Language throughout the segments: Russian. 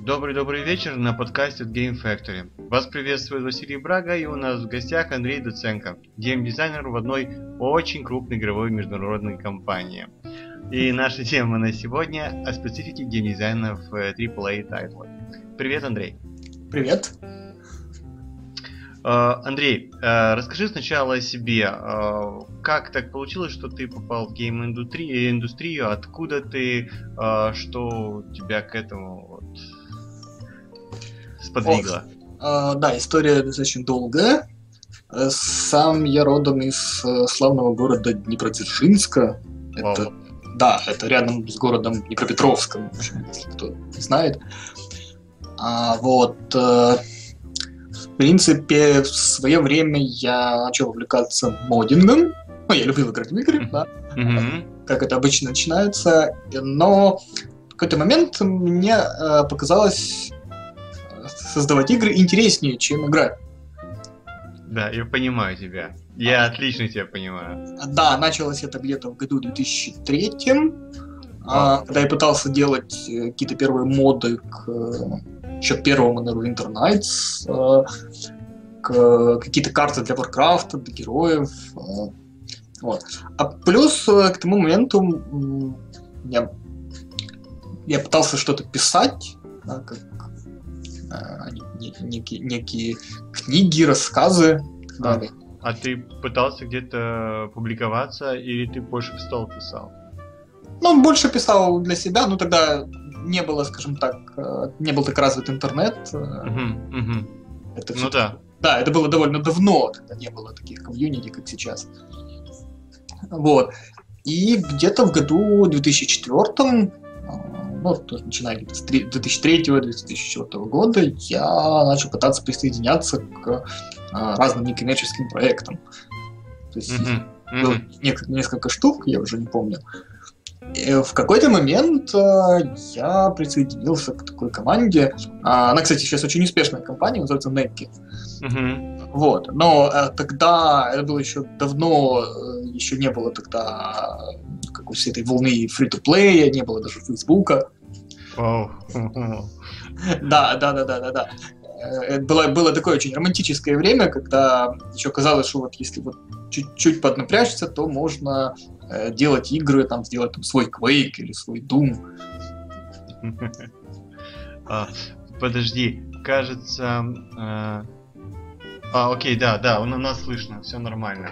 Добрый-добрый вечер на подкасте от Game Factory. Вас приветствует Василий Брага и у нас в гостях Андрей Доценко, геймдизайнер в одной очень крупной игровой международной компании. И наша тема на сегодня о специфике геймдизайна в AAA тайтлах. Привет, Андрей. Привет. Uh, Андрей, uh, расскажи сначала о себе. Uh, как так получилось, что ты попал в гейм-индустрию? Откуда ты? Что тебя к этому вот сподвигло? Вот. Да, история достаточно долгая. Сам я родом из славного города Днепродзержинска. Это, да, это рядом с городом Днепропетровском, если кто знает. А, вот принципе, в свое время я начал увлекаться модингом. Ну, я любил играть в игры, да. Mm-hmm. Как это обычно начинается. Но в какой-то момент мне э, показалось э, создавать игры интереснее, чем играть. Да, я понимаю тебя. Я отлично тебя понимаю. Да, началось это где-то в году 2003, wow. А, когда я пытался делать э, какие-то первые моды к еще первому Neverwinter Nights, э, какие-то карты для Warcraft, для героев. Э, вот. А плюс э, к тому моменту я, я пытался что-то писать, да, как некие, некие книги, рассказы а, А ты пытался где-то публиковаться или ты больше в стол писал? Ну, больше писал для себя, ну тогда не было, скажем так, э, не был так развит интернет. Угу, угу. Это ну да. Да, это было довольно давно, когда не было таких комьюнити, как сейчас. Вот. И где-то в году 2004 ну, начиная где-то с 2003-2004 года, я начал пытаться присоединяться к разным некоммерческим проектам. То есть mm-hmm. было несколько, несколько штук, я уже не помню. В какой-то момент э, я присоединился к такой команде. А, она, кстати, сейчас очень успешная компания, называется Necky. Mm-hmm. Вот. Но э, тогда, это было еще давно, э, еще не было тогда какой всей этой волны free-to-play, не было даже Фейсбука. Wow. Да, да, да, да, да, да. Это было, было такое очень романтическое время, когда еще казалось, что вот если вот чуть-чуть поднапрячься, то можно э, делать игры, там, сделать там, свой Quake или свой Doom. А, подожди, кажется... Э... А, окей, да, да, у нас слышно, все нормально.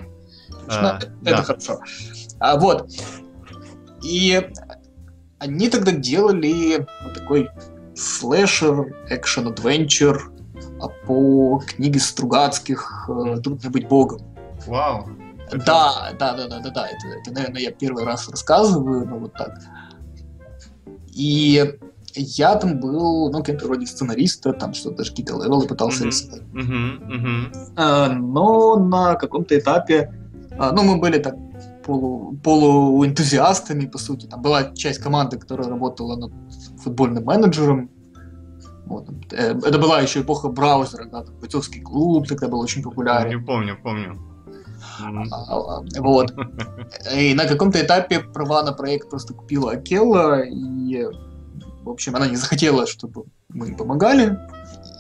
А, это да. хорошо. А, вот. И они тогда делали вот такой слэшер, экшен-адвенчер по книге Стругацких э, «Трудно быть богом». Вау. Да, да, да, да, да, да. Это, это, наверное, я первый раз рассказываю, но вот так. И я там был, ну, кем-то вроде сценариста, там что-то даже какие-то левелы пытался mm-hmm. рисовать. Mm-hmm. Mm-hmm. А, но на каком-то этапе, а, ну, мы были так полу, полуэнтузиастами, по сути. Там была часть команды, которая работала над футбольным менеджером. Вот. Э, это была еще эпоха браузера, да, там, бойцовский клуб тогда был очень популярен. Помню, помню, помню. Вот. И на каком-то этапе права на проект просто купила Акела, и, в общем, она не захотела, чтобы мы им помогали,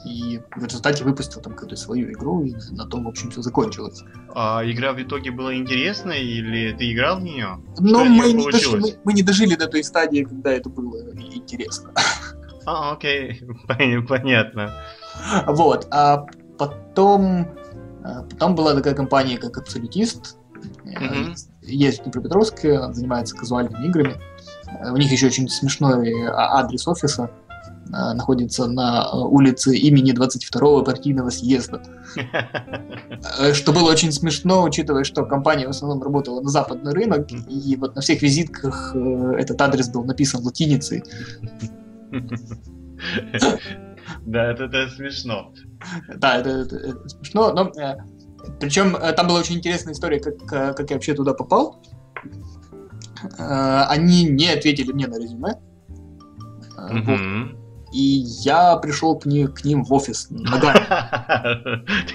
и в результате выпустил там какую-то свою игру, и на том, в общем, все закончилось. А игра в итоге была интересной, или ты играл в нее? Ну, мы не, дожили, мы, мы не дожили до той стадии, когда это было интересно. А, окей, понятно. Вот, а потом а, потом была такая компания, как Абсолютист. Mm-hmm. Есть в Днепропетровске, занимается казуальными играми. У них еще очень смешной а, адрес офиса находится на улице имени 22-го партийного съезда. Что было очень смешно, учитывая, что компания в основном работала на западный рынок, и вот на всех визитках э, этот адрес был написан латиницей. Да, это, это смешно. Да, это, это, это смешно, но э, причем э, там была очень интересная история, как, э, как я вообще туда попал. Э, они не ответили мне на резюме. Mm-hmm. вот. И я пришел к, ним, к ним в офис ногами.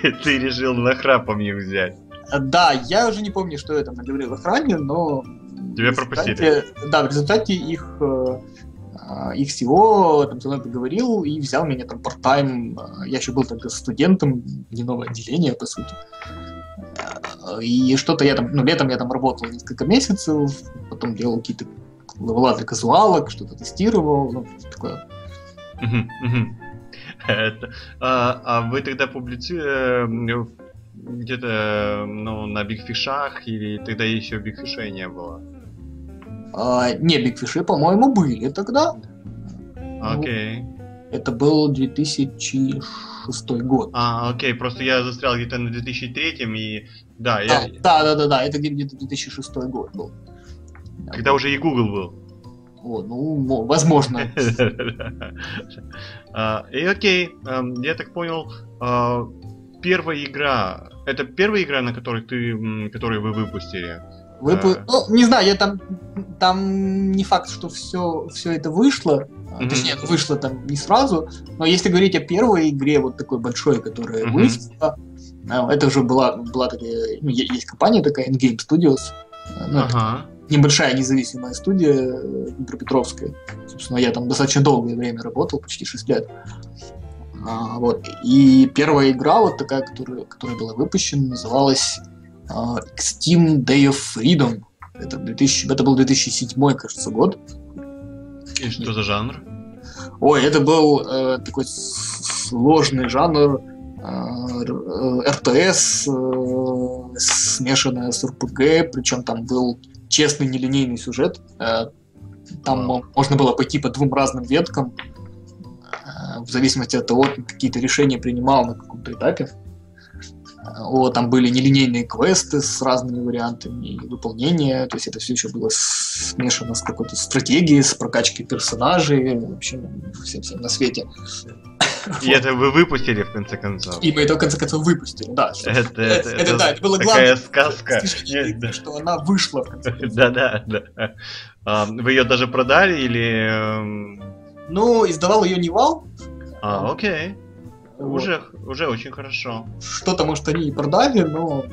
ты, решил нахрапом их взять. Да, я уже не помню, что я там наговорил охране, но... Тебя пропустили. Да, в результате их их всего там со мной поговорил и взял меня там part-time. А, я еще был тогда студентом, не новое отделение, по сути. А, и что-то я там, ну, летом я там работал несколько месяцев, потом делал какие-то левела для казуалок, что-то тестировал, ну, такое. Это, а, а вы тогда публици э, где-то ну, на бигфишах или тогда еще бигфишей не было? А, не, бигфиши, по-моему, были тогда. Окей. Okay. Это был 2006 год. А, окей, просто я застрял где-то на 2003 и... Да, а, я... да, да, да, да, это где-то 2006 год был. Когда уже и Google был. О, ну, возможно. А, и окей, эм, я так понял, а, первая игра, это первая игра, на которой ты, которую вы выпустили? Выпу... А... Ну, не знаю, я там, там не факт, что все, все это вышло. Mm-hmm. Точнее, вышло там не сразу. Но если говорить о первой игре, вот такой большой, которая mm-hmm. вышла, это уже была, была такая, ну, есть компания такая, Endgame Studios. Ну, ага. Небольшая независимая студия э, Днепропетровская. Собственно, я там достаточно долгое время работал, почти 6 лет. А, вот. И первая игра, вот такая, которая, которая была выпущена, называлась uh, Steam Day of Freedom. Это, 2000, это был 2007, кажется, год. И что за жанр? Ой, это был э, такой сложный жанр э, РТС, э, смешанная с РПГ, причем там был честный нелинейный сюжет. Э, там можно было пойти по двум разным веткам, э, в зависимости от того, какие-то решения принимал на каком-то этапе. О, там были нелинейные квесты с разными вариантами выполнения, то есть это все еще было смешано с какой-то стратегией, с прокачкой персонажей, вообще всем, всем на свете. И вот. это вы выпустили в конце концов. И мы это в конце концов выпустили, да. Это, это, это, это, да, это было главное. сказка. Нет, да. Что она вышла в конце концов. Да, да, да. А, вы ее даже продали или... Эм, ну, издавал ее Невал. А, окей. Вот. Уже, уже очень хорошо. Что-то, может, они и продали, но...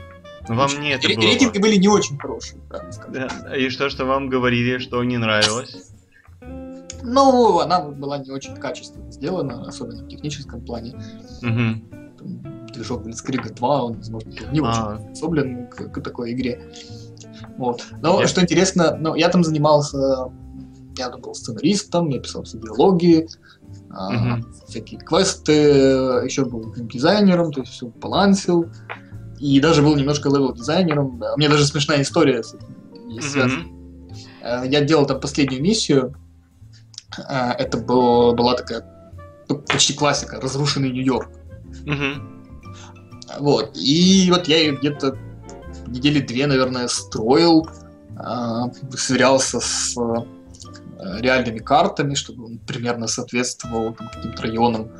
Вам не это было. Рейтинги были не очень хорошие, правда Да. И что, что вам говорили, что не нравилось? Ну, она была не очень качественно сделана, особенно в техническом плане. Угу. Движок Blitzkrieg 2, он, возможно, не а. очень способен к, к такой игре. Вот. Но, я... что интересно, ну, я там занимался, я был сценаристом, я писал все диалоги, угу. всякие квесты, еще был дизайнером, то есть все балансил. И даже был немножко левел-дизайнером. У меня даже смешная история есть mm-hmm. Я делал там последнюю миссию. А, это был, была такая ну, почти классика, разрушенный Нью-Йорк. Mm-hmm. Вот. И вот я ее где-то недели две, наверное, строил, сверялся с Э, реальными картами, чтобы он примерно соответствовал там, каким-то районам.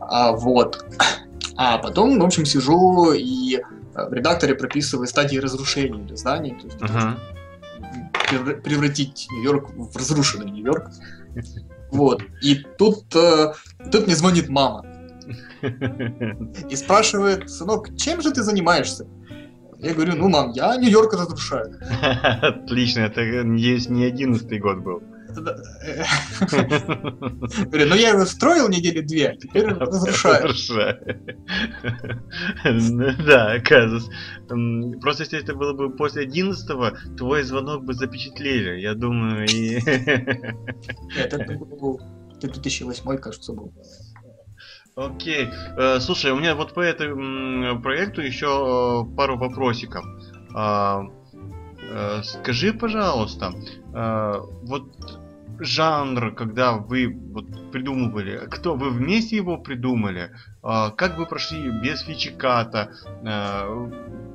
А, вот. А потом, в общем, сижу и э, в редакторе прописываю стадии разрушения для зданий. То есть, uh-huh. превратить Нью-Йорк в разрушенный Нью-Йорк. Вот. И тут, э, тут мне звонит мама. И спрашивает, сынок, чем же ты занимаешься? Я говорю, ну, мам, я Нью-Йорк разрушаю. Отлично, это не одиннадцатый год был. Говорю, ну я его строил недели две, а теперь разрушаю. Да, оказывается. Просто если это было бы после одиннадцатого, твой звонок бы запечатлели, я думаю, и... Это был 2008, кажется, был. Окей. Э, слушай, у меня вот по этому проекту еще э, пару вопросиков. А, э, скажи, пожалуйста, вот жанр, когда вы вот придумывали, кто вы вместе его придумали, как вы прошли без фичиката,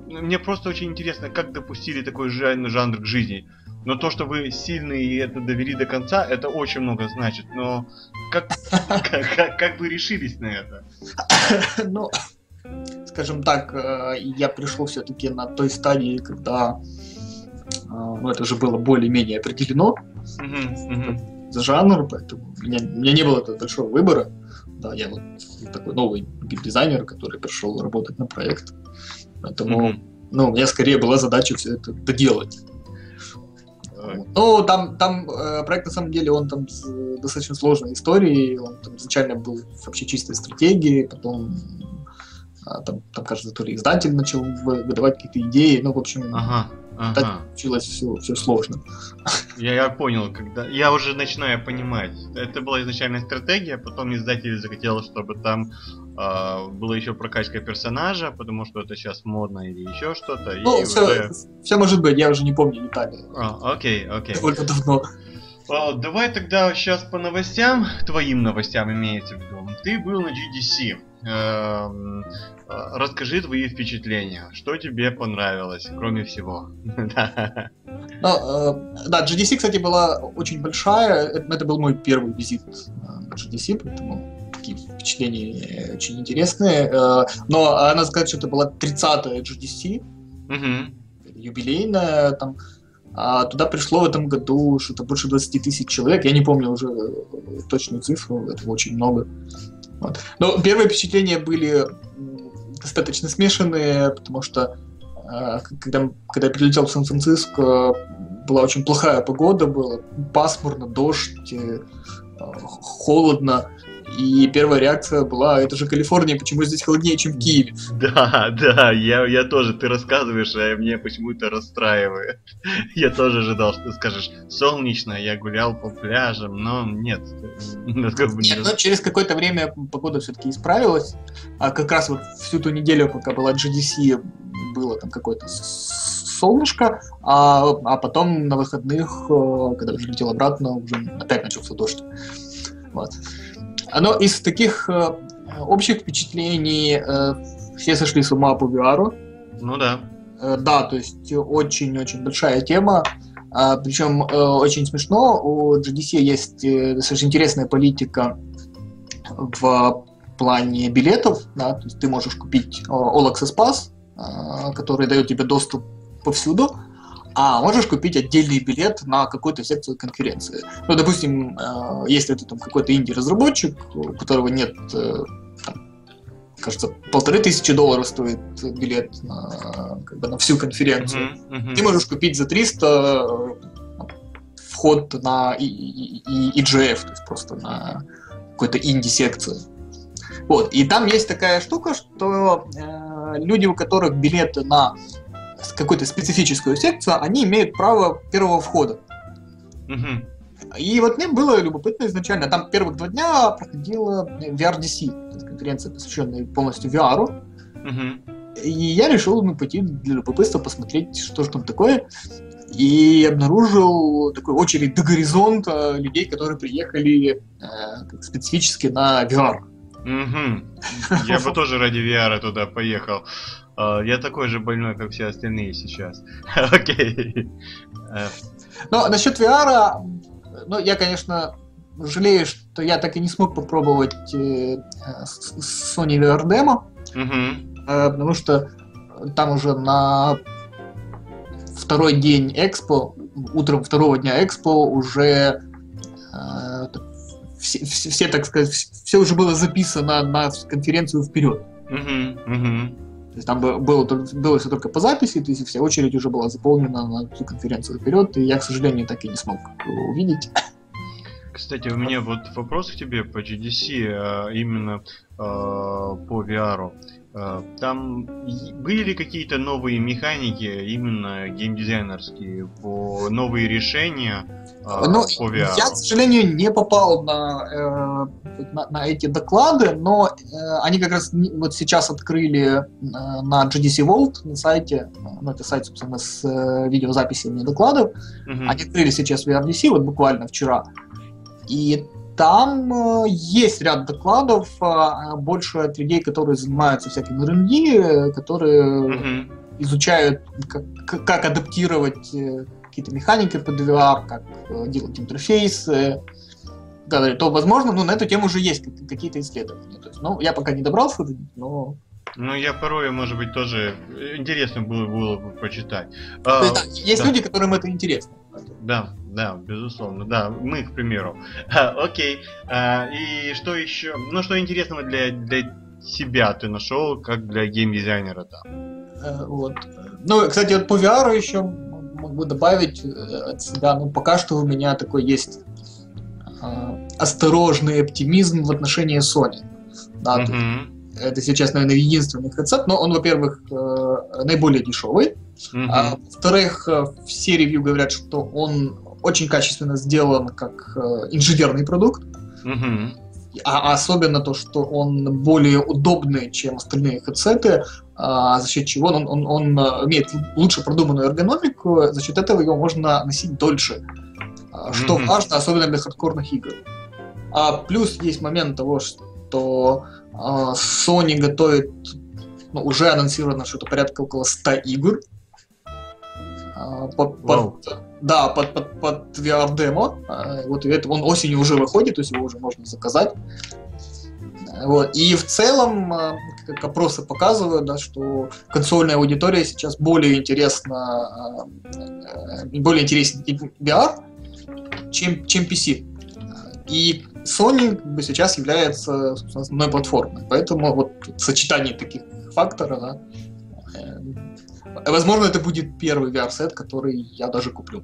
мне просто очень интересно, как допустили такой жанр к жизни. Но то, что вы сильны и это довели до конца, это очень много значит. Но как, как, как вы решились на это? Ну, скажем так, э, я пришел все-таки на той стадии, когда э, ну, это уже было более-менее определено за жанр, поэтому у меня, у меня не было большого выбора. Да, я вот такой новый дизайнер, который пришел работать на проект. Поэтому, ну, у меня скорее была задача все это доделать. Ну, там, там э, проект, на самом деле, он там с достаточно сложной историей. Он там изначально был вообще чистой стратегией, потом а, там, там, кажется, то ли издатель начал выдавать какие-то идеи, ну, в общем, ага, ага. так получилось все, все сложно. Я, я понял, когда я уже начинаю понимать. Это была изначальная стратегия, потом издатель захотел, чтобы там э, была еще прокачка персонажа, потому что это сейчас модно или еще что-то. Ну, все, уже... все может быть, я уже не помню детали. А, окей, окей. Довольно давно. А, давай тогда сейчас по новостям, твоим новостям имеется в виду. Ты был на GDC. Эм, а, расскажи твои впечатления. Что тебе понравилось, кроме всего? Ну, э, да, GDC, кстати, была очень большая. Это был мой первый визит на GDC, поэтому такие впечатления очень интересные. Э, но надо сказать, что это была 30-я GDC, юбилейная, там а туда пришло в этом году что-то больше 20 тысяч человек. Я не помню уже э, точную цифру, это очень много. Вот. Но первые впечатления были достаточно смешанные, потому что э, когда, когда я прилетел в Сан-Франциско, была очень плохая погода, было пасмурно, дождь, холодно. И первая реакция была, это же Калифорния, почему здесь холоднее, чем в Киеве? Да, да, я, я тоже, ты рассказываешь, а мне почему-то расстраивает. Я тоже ожидал, что ты скажешь, солнечно, я гулял по пляжам, но нет. Нет, но через какое-то время погода все-таки исправилась. А как раз вот всю ту неделю, пока была GDC, было там какое-то солнышко, а, а потом на выходных, э, когда уже летел обратно, уже опять начался дождь. Вот. Оно из таких э, общих впечатлений э, все сошли с ума по VR. Ну да. Да, то есть очень-очень большая тема. А, причем очень смешно, у GDC есть достаточно интересная политика в плане билетов. Да, то есть ты можешь купить All Access Pass, который дает тебе доступ повсюду, а можешь купить отдельный билет на какую-то секцию конференции. Ну, допустим, э, если ты там какой-то инди-разработчик, у которого нет, э, там, кажется, полторы тысячи долларов стоит билет на, как бы, на всю конференцию, uh-huh, uh-huh. ты можешь купить за 300 э, вход на EGF, то есть просто на какой-то инди-секцию. Вот. И там есть такая штука, что э, люди, у которых билеты на какую-то специфическую секцию, они имеют право первого входа. Угу. И вот мне было любопытно изначально. Там первых два дня проходила VRDC, конференция, посвященная полностью VR. Угу. И я решил ну, пойти для любопытства посмотреть, что же там такое. И обнаружил такой очередь до горизонта людей, которые приехали э, специфически на VR. Угу. Я бы тоже ради VR туда поехал. А, я такой же больной, как все остальные сейчас. Окей. Э. Но насчет VR, ну, я, конечно, жалею, что я так и не смог попробовать э, Sony VR Demo, э, потому что там уже на второй день Экспо, утром второго дня Экспо уже все, все, все, так сказать, все уже было записано на конференцию вперед. Угу, угу. То есть там было, было все только по записи, то есть вся очередь уже была заполнена на всю конференцию вперед, и я, к сожалению, так и не смог его увидеть. Кстати, у меня вот вопрос к тебе по GDC, а именно а, по VR. А, там были ли какие-то новые механики, именно геймдизайнерские, по новые решения а, ну, по VR? Я, к сожалению, не попал на, э, на, на эти доклады, но э, они как раз вот сейчас открыли э, на GDC World на сайте, ну, это сайт, собственно, с видеозаписями докладов. Угу. Они открыли сейчас VRDC, вот буквально вчера. И там э, есть ряд докладов, э, больше от людей, которые занимаются всяким R&D, которые mm-hmm. изучают, как, как адаптировать э, какие-то механики под VR, как делать интерфейсы. Да, то, возможно, ну, на эту тему уже есть какие-то исследования. То есть, ну, я пока не добрался, но ну, я порой, может быть, тоже интересно было, было бы почитать. Да, есть да. люди, которым это интересно. Да, да, безусловно, да, мы, к примеру. Окей, а, и что еще, ну, что интересного для, для себя ты нашел, как для геймдизайнера там? Э, вот. Ну, кстати, вот по VR еще могу добавить э, от себя, ну, пока что у меня такой есть э, осторожный оптимизм в отношении Sony. Да, mm-hmm. Это сейчас, наверное, единственный рецепт, но он, во-первых, э, наиболее дешевый, mm-hmm. а во-вторых, э, все ревью говорят, что он очень качественно сделан как э, инженерный продукт. Mm-hmm. А особенно то, что он более удобный, чем остальные хедсеты, а, за счет чего он, он, он имеет лучше продуманную эргономику, за счет этого его можно носить дольше. Mm-hmm. Что важно, особенно для хардкорных игр. А плюс есть момент того, что а, Sony готовит, ну, уже анонсировано что-то порядка около 100 игр. А, под, wow. под, да, под, под, под VR-демо. А, вот это, он осенью уже выходит, то есть его уже можно заказать. Вот. И в целом, как опросы показывают, да, что консольная аудитория сейчас более интересна, более интересен VR, чем, чем PC. И Sony как бы, сейчас является основной платформой. Поэтому вот сочетание таких факторов, да, э, возможно, это будет первый VR-сет, который я даже куплю.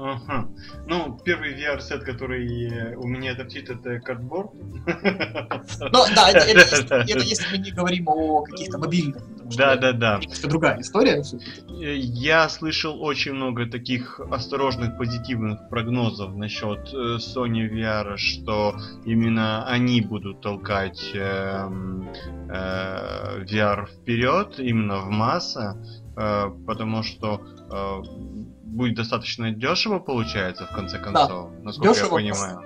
Ага. Ну, первый VR-сет, который у меня торчит, это картборд. Ну, да, это, это, это, это если мы не говорим о каких-то мобильных. Да, да, да. Это другая история. Э, я слышал очень много таких осторожных, позитивных прогнозов насчет э, Sony VR, что именно они будут толкать э, э, VR вперед, именно в массы, потому что будет достаточно дешево, получается, в конце концов, да. насколько дешево, я понимаю.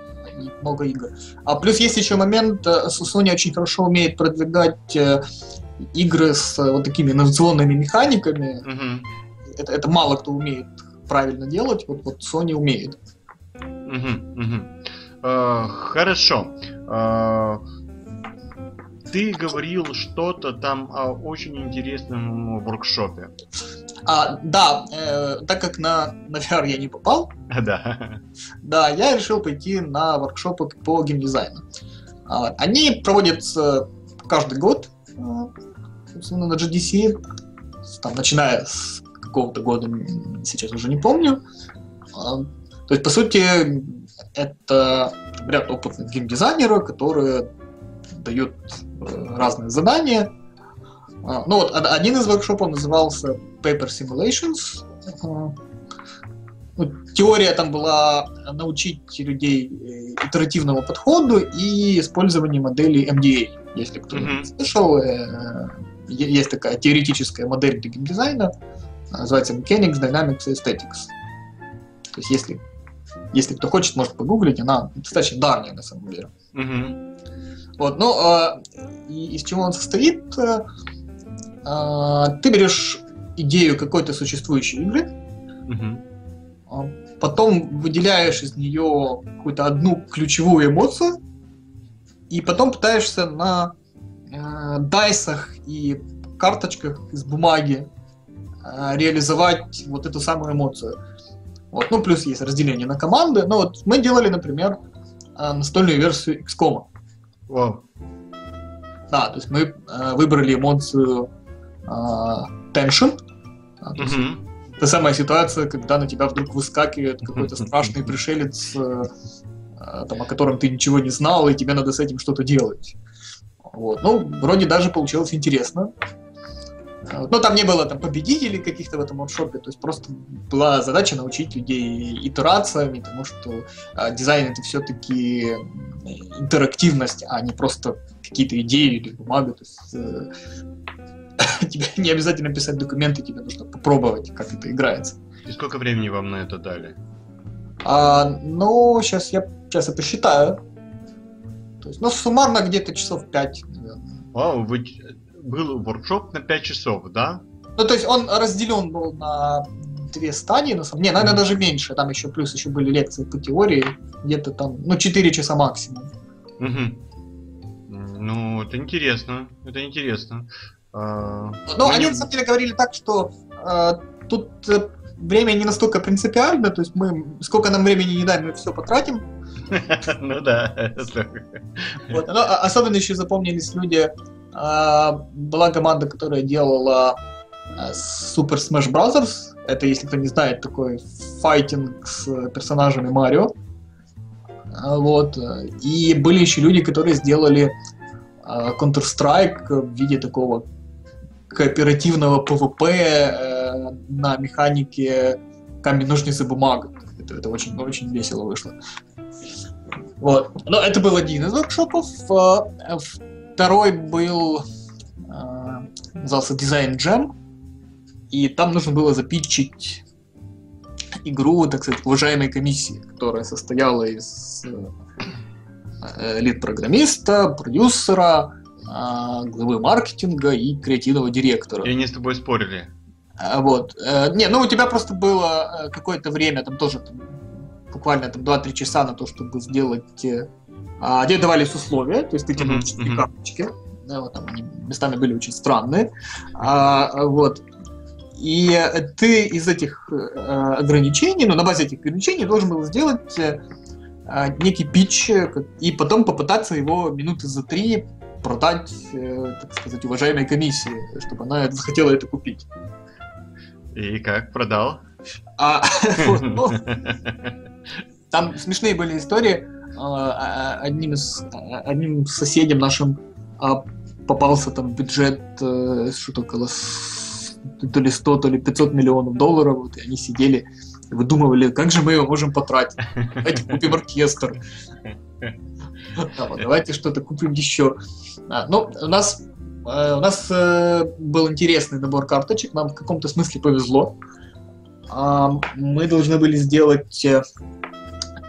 Много игр. А плюс есть еще момент, Sony очень хорошо умеет продвигать игры с э, вот такими инновационными механиками. Угу. Это, это мало кто умеет правильно делать, вот, вот Sony умеет. Угу, угу. Uh, хорошо. Uh, ты говорил что-то там о очень интересном воркшопе. А, да, э, так как на, на VR я не попал, да. да, я решил пойти на воркшопы по геймдизайну. А, они проводятся каждый год, собственно, на GDC, там, начиная с какого-то года, сейчас уже не помню. А, то есть, по сути, это ряд опытных геймдизайнеров, которые дают э, разные задания, а, ну вот один из воркшопов назывался Paper Simulations. Ну, теория там была научить людей э, итеративному подходу и использованию модели MDA. Если кто mm-hmm. слышал, э, есть такая теоретическая модель для геймдизайна, называется Mechanics, Dynamics и Aesthetics. То есть если, если кто хочет, может погуглить, она достаточно давняя на самом деле. Mm-hmm. Вот, ну, э, и из чего он состоит? А, ты берешь идею какой-то существующей игры, угу. потом выделяешь из нее какую-то одну ключевую эмоцию, и потом пытаешься на э, дайсах и карточках из бумаги э, реализовать вот эту самую эмоцию. Вот. Ну, плюс есть разделение на команды. Ну, вот мы делали, например, э, настольную версию XCOM. Wow. Да, то есть мы э, выбрали эмоцию tension. А, mm-hmm. Та самая ситуация, когда на тебя вдруг выскакивает какой-то страшный пришелец, э, э, там, о котором ты ничего не знал, и тебе надо с этим что-то делать. Вот. Ну, вроде даже получилось интересно. Э, но там не было там победителей каких-то в этом воркшопе, то есть просто была задача научить людей итерациям, потому что а, дизайн это все-таки интерактивность, а не просто какие-то идеи или бумага. То есть, тебе не обязательно писать документы, тебе нужно попробовать, как это играется. И сколько времени вам на это дали? А, ну, сейчас я, сейчас я посчитаю. То есть, ну, суммарно где-то часов 5, наверное. Вау, вы... был воркшоп на 5 часов, да? Ну, то есть он разделен был на две стадии, на самом Не, наверное, даже меньше. Там еще плюс еще были лекции по теории. Где-то там, ну, 4 часа максимум. Угу. Ну, это интересно. Это интересно. А, ну, они на самом деле говорили так, что э, тут э, время не настолько принципиально, то есть мы сколько нам времени не дай, мы все потратим. Ну да. Вот. Но а, особенно еще запомнились люди. Э, была команда, которая делала Super Smash Bros. Это, если кто не знает, такой файтинг с персонажами Марио. А, вот. И были еще люди, которые сделали а, Counter-Strike в виде такого кооперативного PvP э, на механике камень, ножницы, бумага. Это, это очень, очень весело вышло. Вот. Но это был один из воркшопов. А, второй был назывался Design Jam. И там нужно было запитчить игру, так сказать, уважаемой комиссии, которая состояла из э, лид-программиста, продюсера, э, главы маркетинга и креативного директора. И они с тобой спорили. А, вот. Э, не, ну у тебя просто было какое-то время, там тоже там, буквально там 2-3 часа на то, чтобы сделать... А, тебе давались условия, то есть ты 4 mm-hmm. карточки. Да, вот там они местами были очень странные. А, вот. И ты из этих э, ограничений, ну, на базе этих ограничений должен был сделать э, некий питч и потом попытаться его минуты за три продать, э, так сказать, уважаемой комиссии, чтобы она захотела это купить. И как продал? А, ну, там смешные были истории. А, а, одним из одним соседям нашим а, попался там бюджет что-то около то ли 100, то ли 500 миллионов долларов, вот, и они сидели и выдумывали, как же мы его можем потратить. Давайте купим оркестр. А, давайте что-то купим еще. А, ну, у нас, э, у нас э, был интересный набор карточек, нам в каком-то смысле повезло. Э, мы должны были сделать э,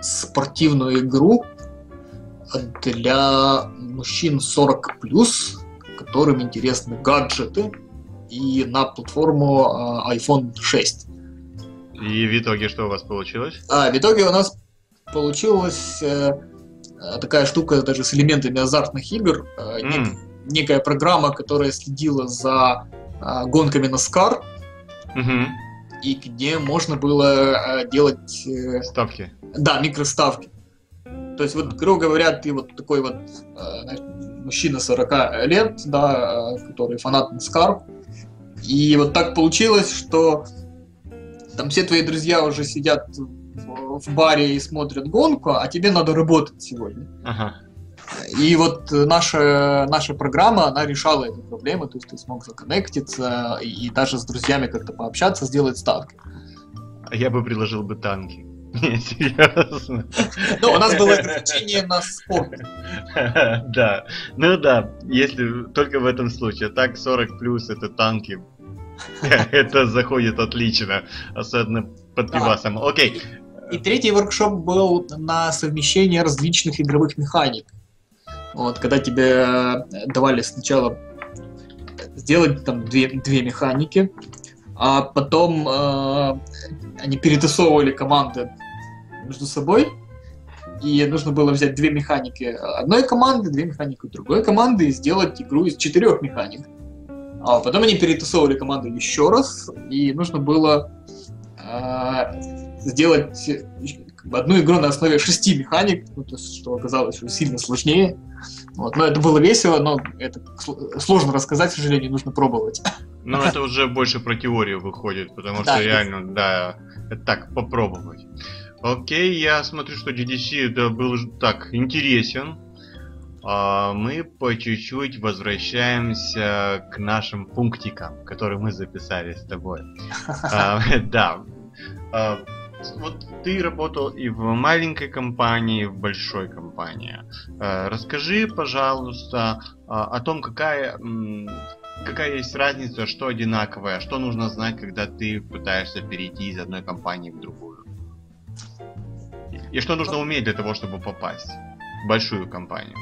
спортивную игру для мужчин 40 плюс, которым интересны гаджеты, и на платформу э, iPhone 6. И в итоге что у вас получилось? А, в итоге у нас получилась э, такая штука даже с элементами азартных игр. Э, mm. нек, некая программа, которая следила за э, гонками на Скар. Mm-hmm. И где можно было э, делать... Э, Ставки. Да, микроставки. То есть, вот, грубо говоря, ты вот такой вот э, мужчина 40 лет, да, который фанат NASCAR, и вот так получилось, что там все твои друзья уже сидят в, в баре и смотрят гонку, а тебе надо работать сегодня. Ага. И вот наша, наша программа, она решала эту проблему, то есть ты смог законнектиться и, даже с друзьями как-то пообщаться, сделать ставки. А я бы предложил бы танки. Серьезно. Ну, у нас было ограничение на спорт. Да, ну да, если только в этом случае. Так 40 плюс это танки, Это заходит отлично, особенно под пивасом. Окей. И третий воркшоп был на совмещение различных игровых механик. Вот, когда тебе давали сначала сделать там две, две механики, а потом э, они перетасовывали команды между собой, и нужно было взять две механики одной команды, две механики другой команды и сделать игру из четырех механик. А потом они перетасовывали команду еще раз, и нужно было э, сделать одну игру на основе шести механик, ну, то есть, что оказалось сильно сложнее. Вот. Но это было весело, но это сложно рассказать, к сожалению, нужно пробовать. Ну, это уже больше про теорию выходит, потому что реально, да, это так, попробовать. Окей, я смотрю, что GDC да, был так интересен. А, мы по чуть-чуть возвращаемся к нашим пунктикам, которые мы записали с тобой. А, да. А, вот ты работал и в маленькой компании, и в большой компании. Расскажи, пожалуйста, о том, какая, какая есть разница, что одинаковое, что нужно знать, когда ты пытаешься перейти из одной компании в другую. И что нужно уметь для того, чтобы попасть в большую компанию.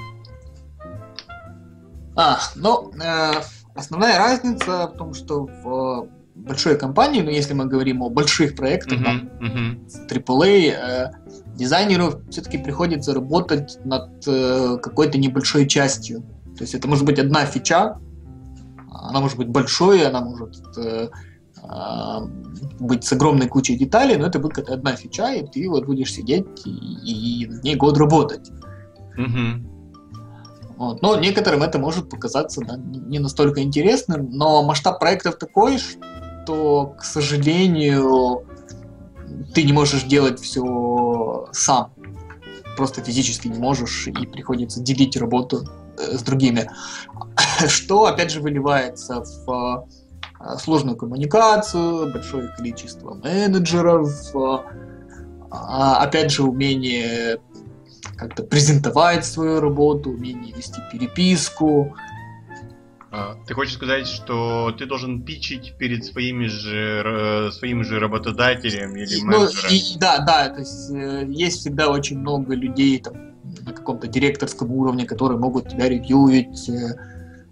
А, ну, э, основная разница в том, что в большой компании, ну, если мы говорим о больших проектах, uh-huh, uh-huh. AAA, э, дизайнеру все-таки приходится работать над э, какой-то небольшой частью. То есть это может быть одна фича, она может быть большой, она может э, э, быть с огромной кучей деталей, но это будет одна фича, и ты вот будешь сидеть и, и над ней год работать. Uh-huh. Вот. Но некоторым это может показаться да, не настолько интересным, но масштаб проектов такой, то, к сожалению, ты не можешь делать все сам. Просто физически не можешь, и приходится делить работу э, с другими. Что, опять же, выливается в э, сложную коммуникацию, большое количество менеджеров, э, а, опять же, умение как-то презентовать свою работу, умение вести переписку. А, ты хочешь сказать, что ты должен пичить перед своими же, своим же работодателем или менеджером? Ну, и, да, да, то есть э, есть всегда очень много людей там, на каком-то директорском уровне, которые могут тебя ревьюить. Э,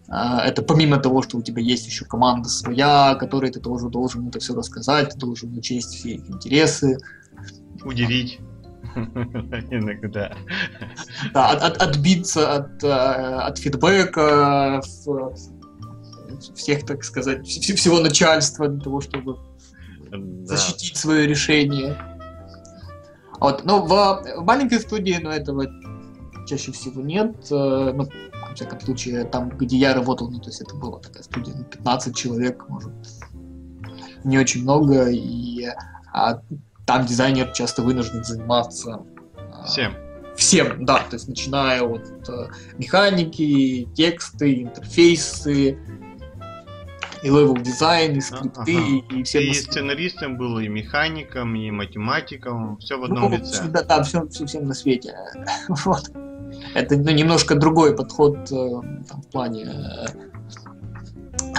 а, это помимо того, что у тебя есть еще команда своя, которой ты тоже должен это все рассказать, ты должен учесть все их интересы. Удивить. Иногда. Да, от, от, отбиться от, э, от фидбэка, всех, так сказать, всего начальства для того, чтобы да. защитить свое решение. Вот, но в, в маленькой студии, но ну, этого чаще всего нет. Э, ну, в всяком случае, там, где я работал, ну, то есть это была такая студия, ну, 15 человек, может, не очень много, и а, там дизайнер часто вынужден заниматься а, всем. Всем, да, то есть начиная от э, механики, тексты, интерфейсы, и левел дизайн, и скрипты, ага. и все. И сценаристом был, и механиком, и математиком, все в одном ну, лице. Да, да, все, все всем на свете. вот. Это ну, немножко другой подход э, там, в плане э,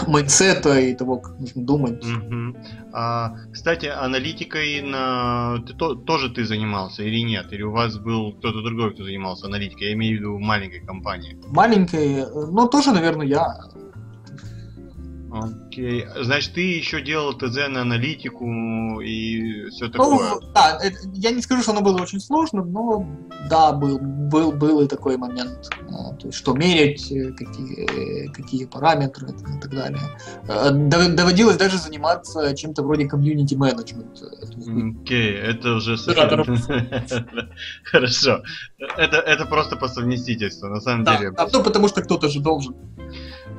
майндсета и того, как нужно думать. Угу. А, кстати, аналитикой на ты, то, тоже ты занимался или нет? Или у вас был кто-то другой, кто занимался аналитикой? Я имею в виду маленькой компании. Маленькой, ну тоже, наверное, я. Окей. Значит, ты еще делал ТЗ на аналитику и все ну, такое. Ну, да, я не скажу, что оно было очень сложным, но да, был, был, был и такой момент. А, то есть, что мерять, э, какие, какие параметры и так далее. А, доводилось даже заниматься чем-то вроде комьюнити менеджмент. Окей, это уже Хорошо. Это, это просто по совместительству, на самом да, деле. А, ну, потому что кто-то же должен.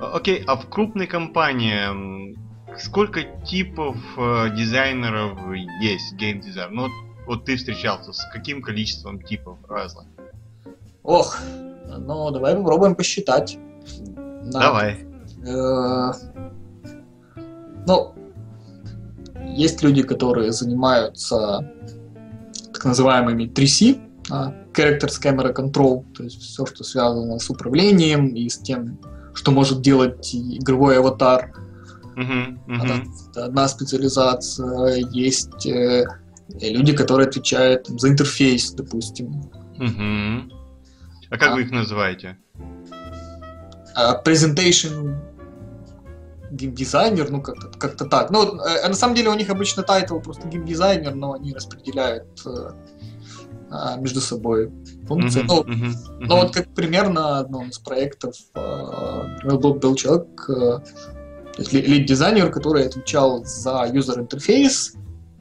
Окей, а в крупной компании сколько типов э, дизайнеров есть, геймдизайнер? Ну, вот ты встречался с каким количеством типов разных? Ох, ну давай попробуем посчитать. Давай. Э, ну, есть люди, которые занимаются так называемыми 3C, а, Characters Camera Control, то есть все, что связано с управлением и с тем, что может делать игровой аватар. Uh-huh, uh-huh. Это одна специализация. Есть э, люди, которые отвечают там, за интерфейс, допустим. Uh-huh. А как а, вы их называете? Э, presentation геймдизайнер, ну как-то как так. Ну, э, на самом деле у них обычно title просто геймдизайнер, но они распределяют э, а, между собой функции. Uh-huh, ну, uh-huh, uh-huh. но вот как пример на одном из проектов э, был, был человек, э, лид-дизайнер, который отвечал за user interface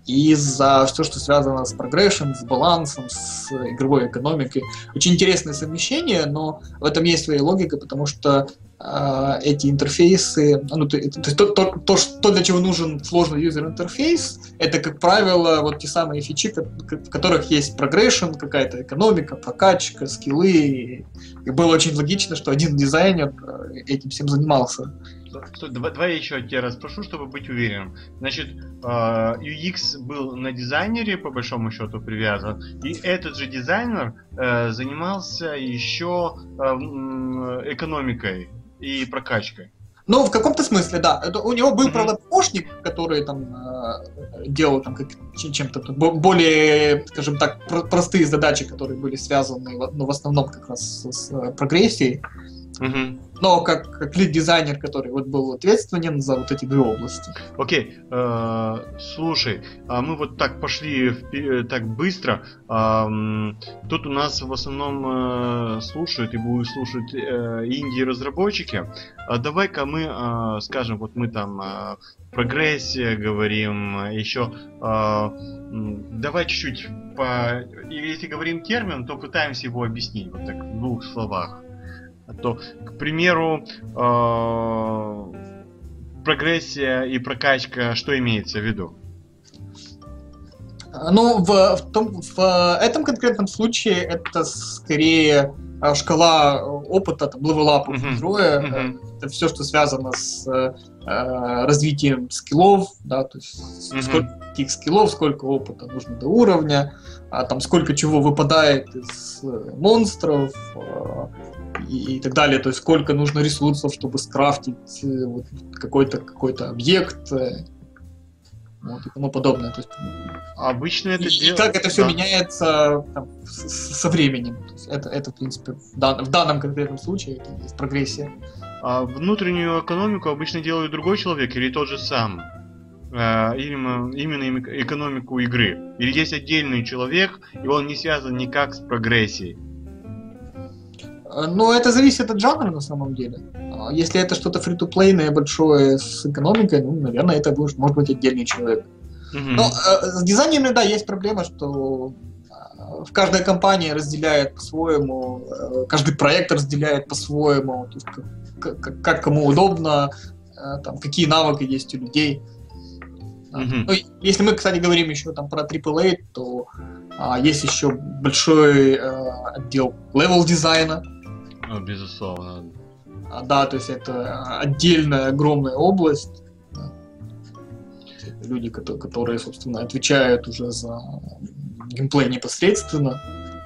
и за все, что связано с прогрессией, с балансом, с игровой экономикой. Очень интересное совмещение, но в этом есть своя логика, потому что э, эти интерфейсы, ну, то, то, то, то, то, что для чего нужен сложный юзер-интерфейс, это, как правило, вот те самые фичи, в которых есть прогрессион, какая-то экономика, прокачка, скиллы. И было очень логично, что один дизайнер э, этим всем занимался. Давай, давай еще тебя расспрошу, чтобы быть уверенным. Значит, а, UX был на дизайнере, по большому счету, привязан, и этот же дизайнер э, занимался еще э, экономикой и прокачкой. Ну, в каком-то смысле, да. Это, у него был, mm-hmm. правда, помощник, который там э, делал там как, чем-то более, скажем так, про- простые задачи, которые были связаны, ну, в основном как раз с, с прогрессией. Угу. Но как, как лид-дизайнер, который вот был ответственен за вот эти две области. Окей, э, слушай, а мы вот так пошли так быстро. Э, тут у нас в основном э, слушают и будут слушать э, инди-разработчики. А давай-ка мы э, скажем, вот мы там э, прогрессия говорим, еще э, давай чуть-чуть по... Если говорим термин, то пытаемся его объяснить вот так в двух словах то, к примеру, э, прогрессия и прокачка, что имеется в виду? Ну, в, в, том, в этом конкретном случае это скорее а, шкала опыта, там, левелапа uh-huh. uh-huh. это все, что связано с э, развитием скиллов, да, то есть uh-huh. сколько каких скиллов, сколько опыта нужно до уровня, а, там сколько чего выпадает из э, монстров э, и, и так далее, то есть сколько нужно ресурсов, чтобы скрафтить э, вот, какой-то какой-то объект, э, вот, и тому подобное. То есть, Обычно это и, дел... и как это все да. меняется там, с, со временем. То есть это, это, в принципе, в, дан, в данном конкретном случае это есть прогрессия. А внутреннюю экономику обычно делает другой человек или тот же сам? А, именно, именно экономику игры? Или есть отдельный человек, и он не связан никак с прогрессией? Ну, это зависит от жанра на самом деле. А, если это что-то фри-то-плейное большое с экономикой, ну, наверное, это будет, может быть отдельный человек. Mm-hmm. Но э, с дизайнерами, да, есть проблема, что в каждая компания разделяет по-своему, э, каждый проект разделяет по-своему, то есть как, как, как кому удобно, э, там, какие навыки есть у людей. Mm-hmm. Ну, если мы, кстати, говорим еще там про AAA, то а, есть еще большой а, отдел левел дизайна, ну, безусловно. А, да, то есть это отдельная огромная область. Люди, которые, собственно, отвечают уже за геймплей непосредственно.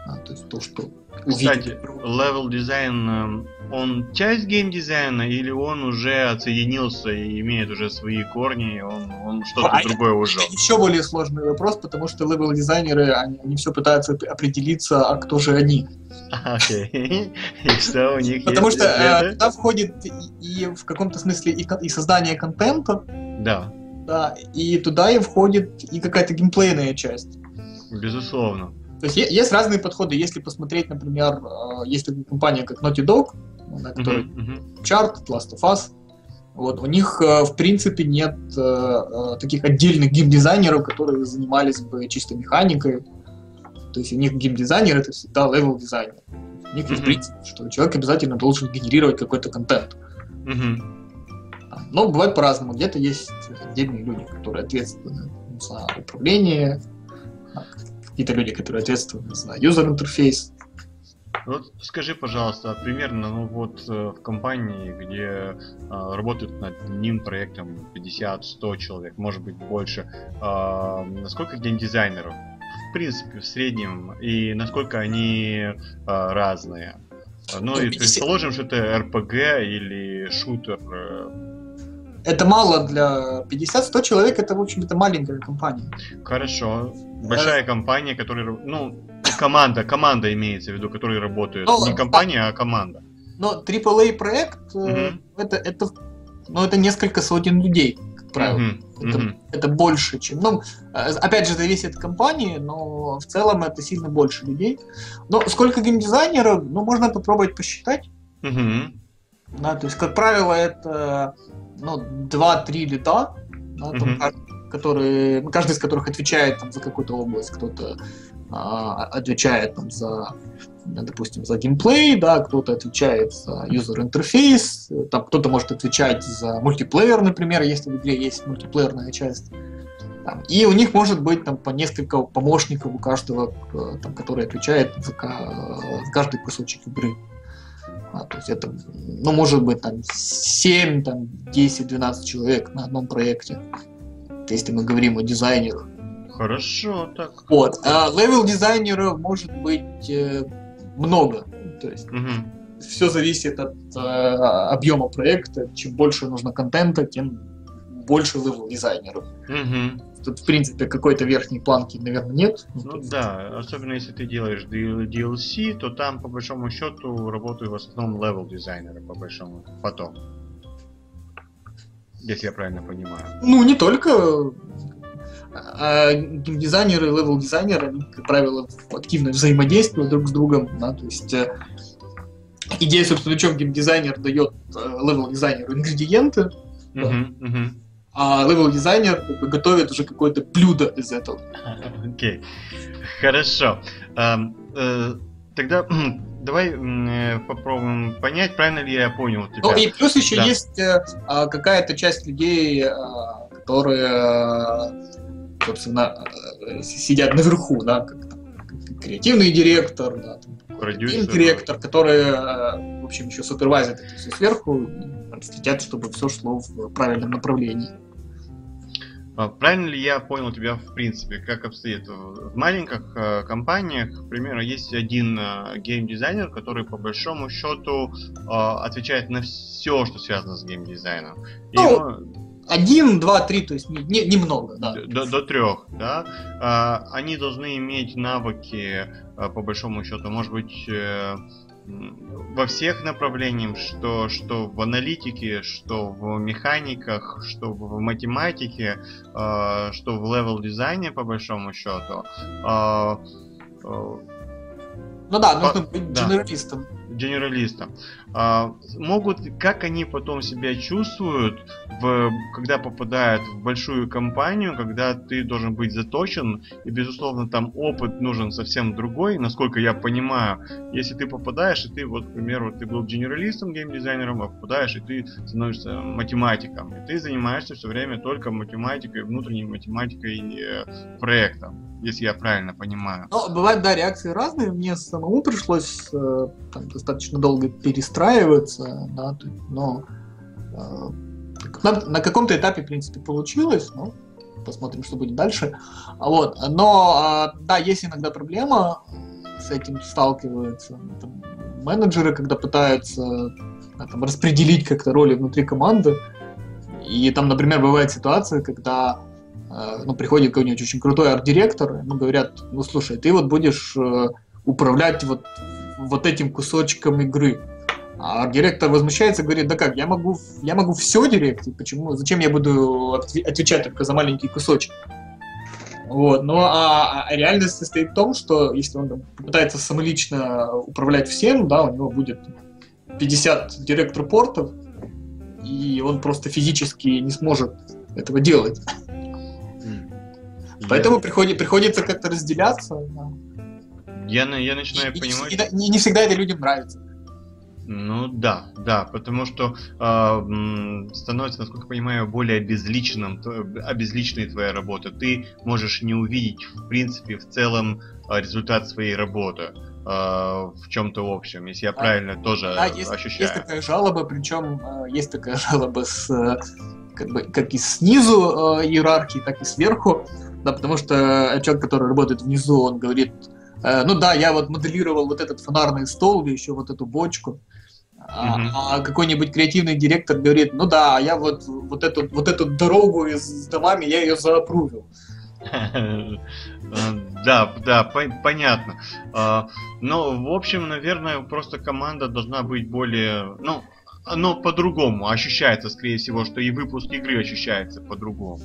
А, то есть то, что Кстати, левел дизайн, эм, он часть геймдизайна или он уже отсоединился и имеет уже свои корни, он, он что-то а другое это, уже? Это еще более сложный вопрос, потому что левел дизайнеры, они, они все пытаются определиться, а кто же они. Окей. И что у них Потому что э, туда входит и в каком-то смысле и создание контента. Да. Да, и туда и входит и какая-то геймплейная часть. Безусловно. То есть есть разные подходы. Если посмотреть, например, э, есть такая компания, как Naughty Dog, на которой угу, угу. Uncharted, Last of Us, вот, у них, э, в принципе, нет таких отдельных геймдизайнеров, которые занимались бы чисто механикой, то есть у них геймдизайнер это всегда левел дизайнер. У них есть mm-hmm. принцип, что человек обязательно должен генерировать какой-то контент. Mm-hmm. Но бывает по-разному. Где-то есть отдельные люди, которые ответственны за управление, какие-то люди, которые ответственны за user интерфейс. Вот скажи, пожалуйста, примерно, ну вот э, в компании, где э, работают над одним проектом 50-100 человек, может быть больше, э, насколько геймдизайнеров принципе, в среднем, и насколько они э, разные. Ну и предположим, что это RPG или шутер. Это мало для 50-100 человек, это, в общем, это маленькая компания. Хорошо. Большая э... компания, которая, ну, команда, команда имеется в виду, которые работают. Но, ну, Не компания, а, а команда. Но AAA проект, угу. это, это, ну, это несколько сотен людей правило. Mm-hmm. Это, mm-hmm. это больше, чем... Ну, э, опять же, зависит от компании, но в целом это сильно больше людей. Но сколько геймдизайнеров, ну, можно попробовать посчитать. Mm-hmm. Да, то есть, как правило, это ну, 2-3 лита, да, там, mm-hmm. которые, каждый из которых отвечает там, за какую-то область. Кто-то а, отвечает там, за допустим, за геймплей, да, кто-то отвечает за user интерфейс, там кто-то может отвечать за мультиплеер, например, если в игре есть мультиплеерная часть. Там, и у них может быть там по несколько помощников у каждого, э, там, который отвечает за, за каждый кусочек игры. А, то есть это, ну, может быть, там 7, там, 10, 12 человек на одном проекте. Если мы говорим о дизайнерах. Хорошо, так. Вот. А левел дизайнеров может быть э, много. То есть угу. все зависит от э, объема проекта. Чем больше нужно контента, тем больше левел дизайнеров. Угу. Тут, в принципе, какой-то верхней планки, наверное, нет. Ну есть... да, особенно если ты делаешь DLC, то там, по большому счету, работают в основном левел дизайнеры, по большому, потом. Если я правильно понимаю. Ну, не только а геймдизайнеры, левел-дизайнеры, они, как правило, активно взаимодействуют друг с другом, да, то есть э, идея, собственно, в чем геймдизайнер дает э, левел-дизайнеру ингредиенты, uh-huh, да, uh-huh. А левел-дизайнер готовит уже какое-то блюдо из этого. Окей, окей. хорошо. Эм, э, тогда давай э, попробуем понять, правильно ли я понял тебя. Ну и плюс еще да. есть э, а, какая-то часть людей, э, которые, собственно, э, сидят наверху, да, как, креативный директор, да, продюсер, директор, который, э, в общем, еще супервайзит это все сверху, следят, чтобы все шло в правильном направлении. А правильно ли я понял тебя в принципе, как обстоит? В маленьких э, компаниях, к примеру, есть один э, геймдизайнер, который по большому счету э, отвечает на все, что связано с геймдизайном. Ну, его... один, два, три, то есть не, не, немного, да. До, до трех, да. Э, они должны иметь навыки, по большому счету, может быть, во всех направлениях, что, что в аналитике, что в механиках, что в математике, э, что в левел дизайне по большому счету. Э, э, ну да, нужно быть да. генералистом генералистам, а, могут, как они потом себя чувствуют, в, когда попадают в большую компанию, когда ты должен быть заточен, и, безусловно, там опыт нужен совсем другой, насколько я понимаю. Если ты попадаешь, и ты, вот, к примеру, ты был генералистом, геймдизайнером, а попадаешь, и ты становишься математиком, и ты занимаешься все время только математикой, внутренней математикой и э, проектом если я правильно понимаю. Ну, бывают, да, реакции разные. Мне самому пришлось э, там, достаточно долго перестраиваться, да, но э, на, на каком-то этапе, в принципе, получилось, но посмотрим, что будет дальше. Вот. Но, э, да, есть иногда проблема, с этим сталкиваются там, менеджеры, когда пытаются там, распределить как-то роли внутри команды. И там, например, бывает ситуация, когда Э, ну, приходит какой-нибудь очень крутой арт-директор, ему говорят, ну, слушай, ты вот будешь э, управлять вот, вот этим кусочком игры. А арт-директор возмущается, говорит, да как, я могу, я могу все директить, почему, зачем я буду отвечать только за маленький кусочек? Вот. Но а, а реальность состоит в том, что если он там, попытается самолично управлять всем, да, у него будет 50 директор-портов, и он просто физически не сможет этого делать. Поэтому приходит, приходится как-то разделяться. Да. Я, я начинаю и, понимать... И, и не всегда это людям нравится. Ну да, да, потому что э, становится, насколько я понимаю, более обезличенным, обезличенной твоя работа. Ты можешь не увидеть, в принципе, в целом э, результат своей работы э, в чем-то общем, если я а, правильно тоже да, есть, ощущаю. Есть такая жалоба, причем э, есть такая жалоба с как бы как и снизу э, иерархии, так и сверху да, потому что человек, который работает внизу, он говорит, э, ну да, я вот моделировал вот этот фонарный стол или еще вот эту бочку, а, mm-hmm. а какой-нибудь креативный директор говорит, ну да, я вот, вот, эту, вот эту дорогу с домами, я ее заапрувил. Да, да, понятно. А, но, в общем, наверное, просто команда должна быть более, ну, оно по-другому ощущается, скорее всего, что и выпуск игры ощущается по-другому.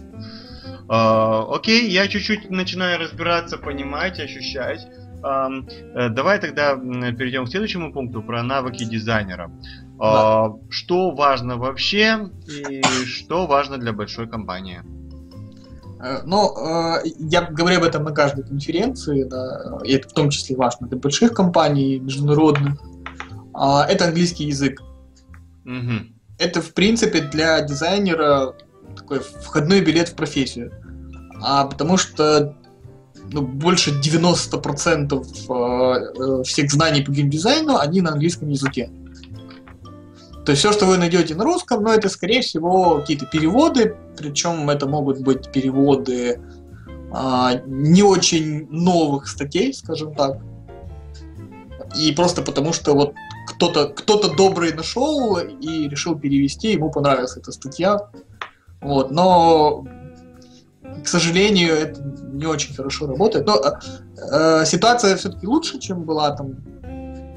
Uh, окей, я чуть-чуть начинаю разбираться, понимать, ощущать. Uh, давай тогда перейдем к следующему пункту про навыки дизайнера. Uh, да. Что важно вообще и что важно для большой компании? Э, ну, э, я говорю об этом на каждой конференции, да, и это в том числе важно для больших компаний, международных. А, это английский язык. Угу. Это, в принципе, для дизайнера такой входной билет в профессию. А потому что ну, больше 90% э, э, всех знаний по геймдизайну, они на английском языке. То есть все, что вы найдете на русском, но ну, это, скорее всего, какие-то переводы, причем это могут быть переводы а, не очень новых статей, скажем так. И просто потому, что вот кто-то кто добрый нашел и решил перевести, ему понравилась эта статья. Вот, но к сожалению, это не очень хорошо работает. Но э, ситуация все-таки лучше, чем была там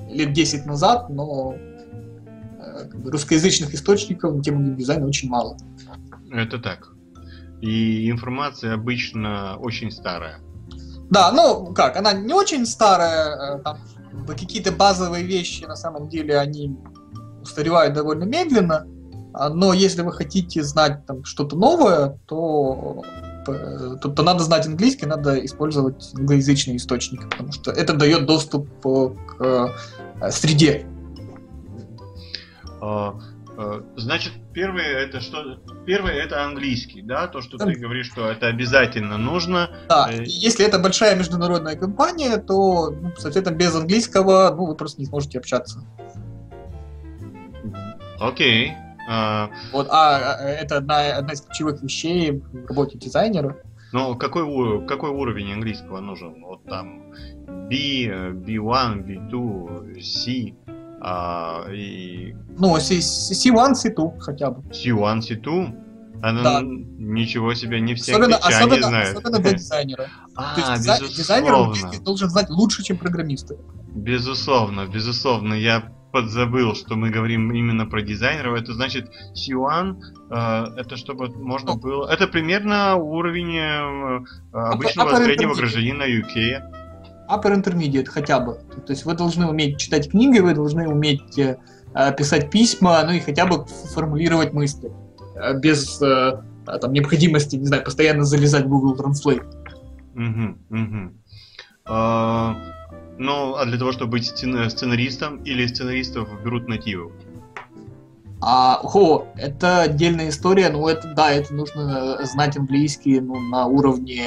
лет 10 назад, но э, как бы русскоязычных источников на тему дизайна очень мало. Это так. И информация обычно очень старая. Да, ну как, она не очень старая, э, там какие-то базовые вещи на самом деле они устаревают довольно медленно, а, но если вы хотите знать там что-то новое, то то, то надо знать английский, надо использовать англоязычные источники, потому что это дает доступ к среде. А, а, значит, первое это что? Первое это английский, да? То, что ты говоришь, что это обязательно нужно. Да. Э, если это большая международная компания, то, ну, соответственно, без английского, ну, вы просто не сможете общаться. Окей. А... Вот, а, а это одна, одна из ключевых вещей в работе дизайнера. Ну, какой, какой уровень английского нужен? Вот там B, B1, B2, C. А, и... Ну, C1, C2 хотя бы. C1, C2? Она да. ничего себе, не все особенно, особенно, знают. Особенно для дизайнера. А, То есть безусловно. дизайнер должен знать лучше, чем программисты. Безусловно, безусловно. Я подзабыл, что мы говорим именно про дизайнеров. Это значит C1, э, это чтобы можно было... Это примерно уровень э, обычного среднего гражданина UK upper intermediate хотя бы. То есть вы должны уметь читать книги, вы должны уметь э, писать письма, ну и хотя бы формулировать мысли. Э, без э, там, необходимости, не знаю, постоянно залезать в Google Translate. Угу, угу. Ну, а для того, чтобы быть сценаристом или сценаристов берут нативов? А, о, это отдельная история, ну это да, это нужно знать английский ну, на уровне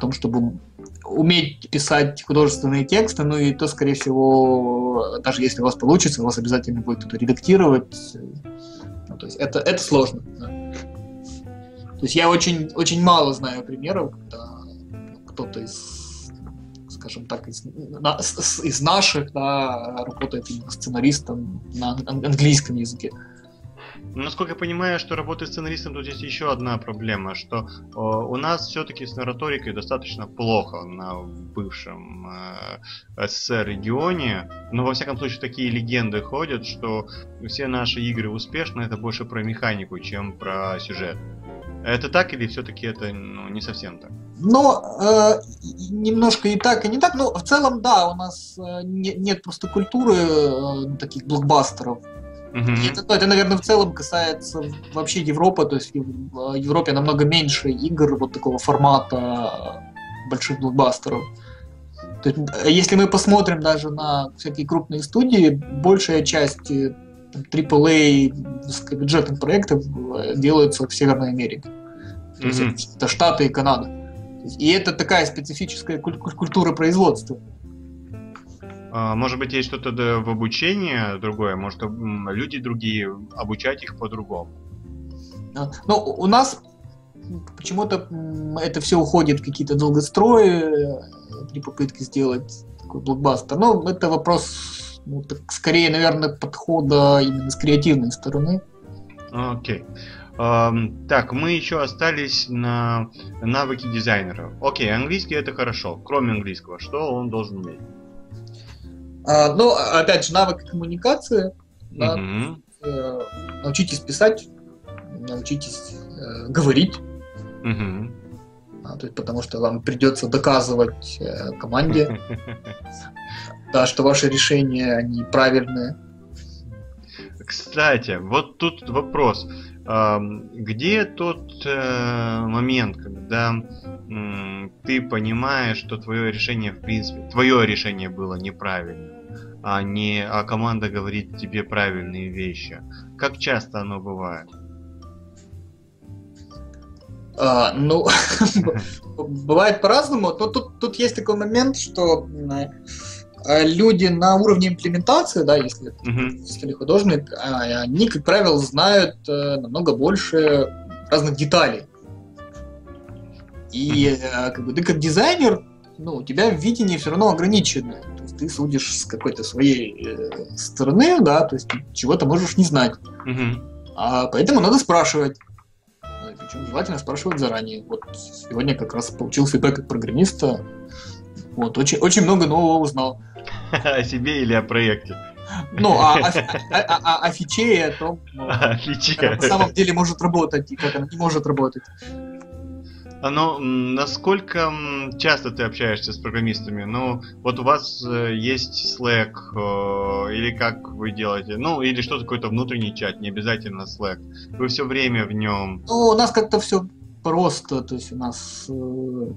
том, чтобы уметь писать художественные тексты, ну и то, скорее всего, даже если у вас получится, у вас обязательно будет кто-то редактировать. Ну, то есть это, это сложно. Да. То есть я очень, очень мало знаю примеров, когда кто-то из, скажем так, из, на, из наших да, работает сценаристом на английском языке. Насколько я понимаю, что работать сценаристом тут есть еще одна проблема, что э, у нас все-таки с нараторикой достаточно плохо на бывшем э, СССР регионе, но во всяком случае такие легенды ходят, что все наши игры успешны, это больше про механику, чем про сюжет. Это так или все-таки это ну, не совсем так? Ну, э, немножко и так, и не так. Но в целом, да, у нас э, не, нет просто культуры э, таких блокбастеров. Mm-hmm. Это, ну, это, наверное, в целом касается вообще Европы, то есть в Европе намного меньше игр вот такого формата больших блокбастеров. То есть, если мы посмотрим даже на всякие крупные студии, большая часть AAA бюджетных проектов э, делаются в Северной Америке. То mm-hmm. это Штаты и Канада. И это такая специфическая культура производства. А, может быть, есть что-то в обучении другое, может, люди другие, обучать их по-другому. Ну, у нас почему-то это все уходит в какие-то долгострои э, при попытке сделать такой блокбастер. Но это вопрос, ну, так, скорее, наверное, подхода именно с креативной стороны. Окей. Okay. Um, так, мы еще остались на навыки дизайнера. Окей, okay, английский это хорошо. Кроме английского, что он должен уметь? А, ну, опять же, навык коммуникации. Да, э, научитесь писать, научитесь э, говорить. mm А, то есть, потому что вам придется доказывать э, команде, да, что ваши решения они правильные. Кстати, вот тут вопрос. Где тот э, момент, когда ты понимаешь, что твое решение, в принципе, твое решение было неправильным, а не, а команда говорит тебе правильные вещи? Как часто оно бывает? А, ну, бывает по-разному. Тут, тут, тут есть такой момент, что люди на уровне имплементации, да, если, uh-huh. художник, а, они, как правило, знают э, намного больше разных деталей. И uh-huh. как бы ты как дизайнер, ну, у тебя видение все равно ограниченное. То есть ты судишь с какой-то своей э, стороны, да, то есть чего-то можешь не знать. Uh-huh. А поэтому надо спрашивать. Причем желательно спрашивать заранее. Вот сегодня как раз получил фидбэк от программиста. Вот, очень, очень много нового узнал. О себе или о проекте? Ну, а о, о, о, о фиче и о том, ну, как она на самом деле может работать и как она не может работать. А ну, насколько часто ты общаешься с программистами? Ну, вот у вас э, есть Slack, э, или как вы делаете? Ну, или что-то какой-то внутренний чат, не обязательно Slack. Вы все время в нем. Ну, у нас как-то все просто, то есть у нас э,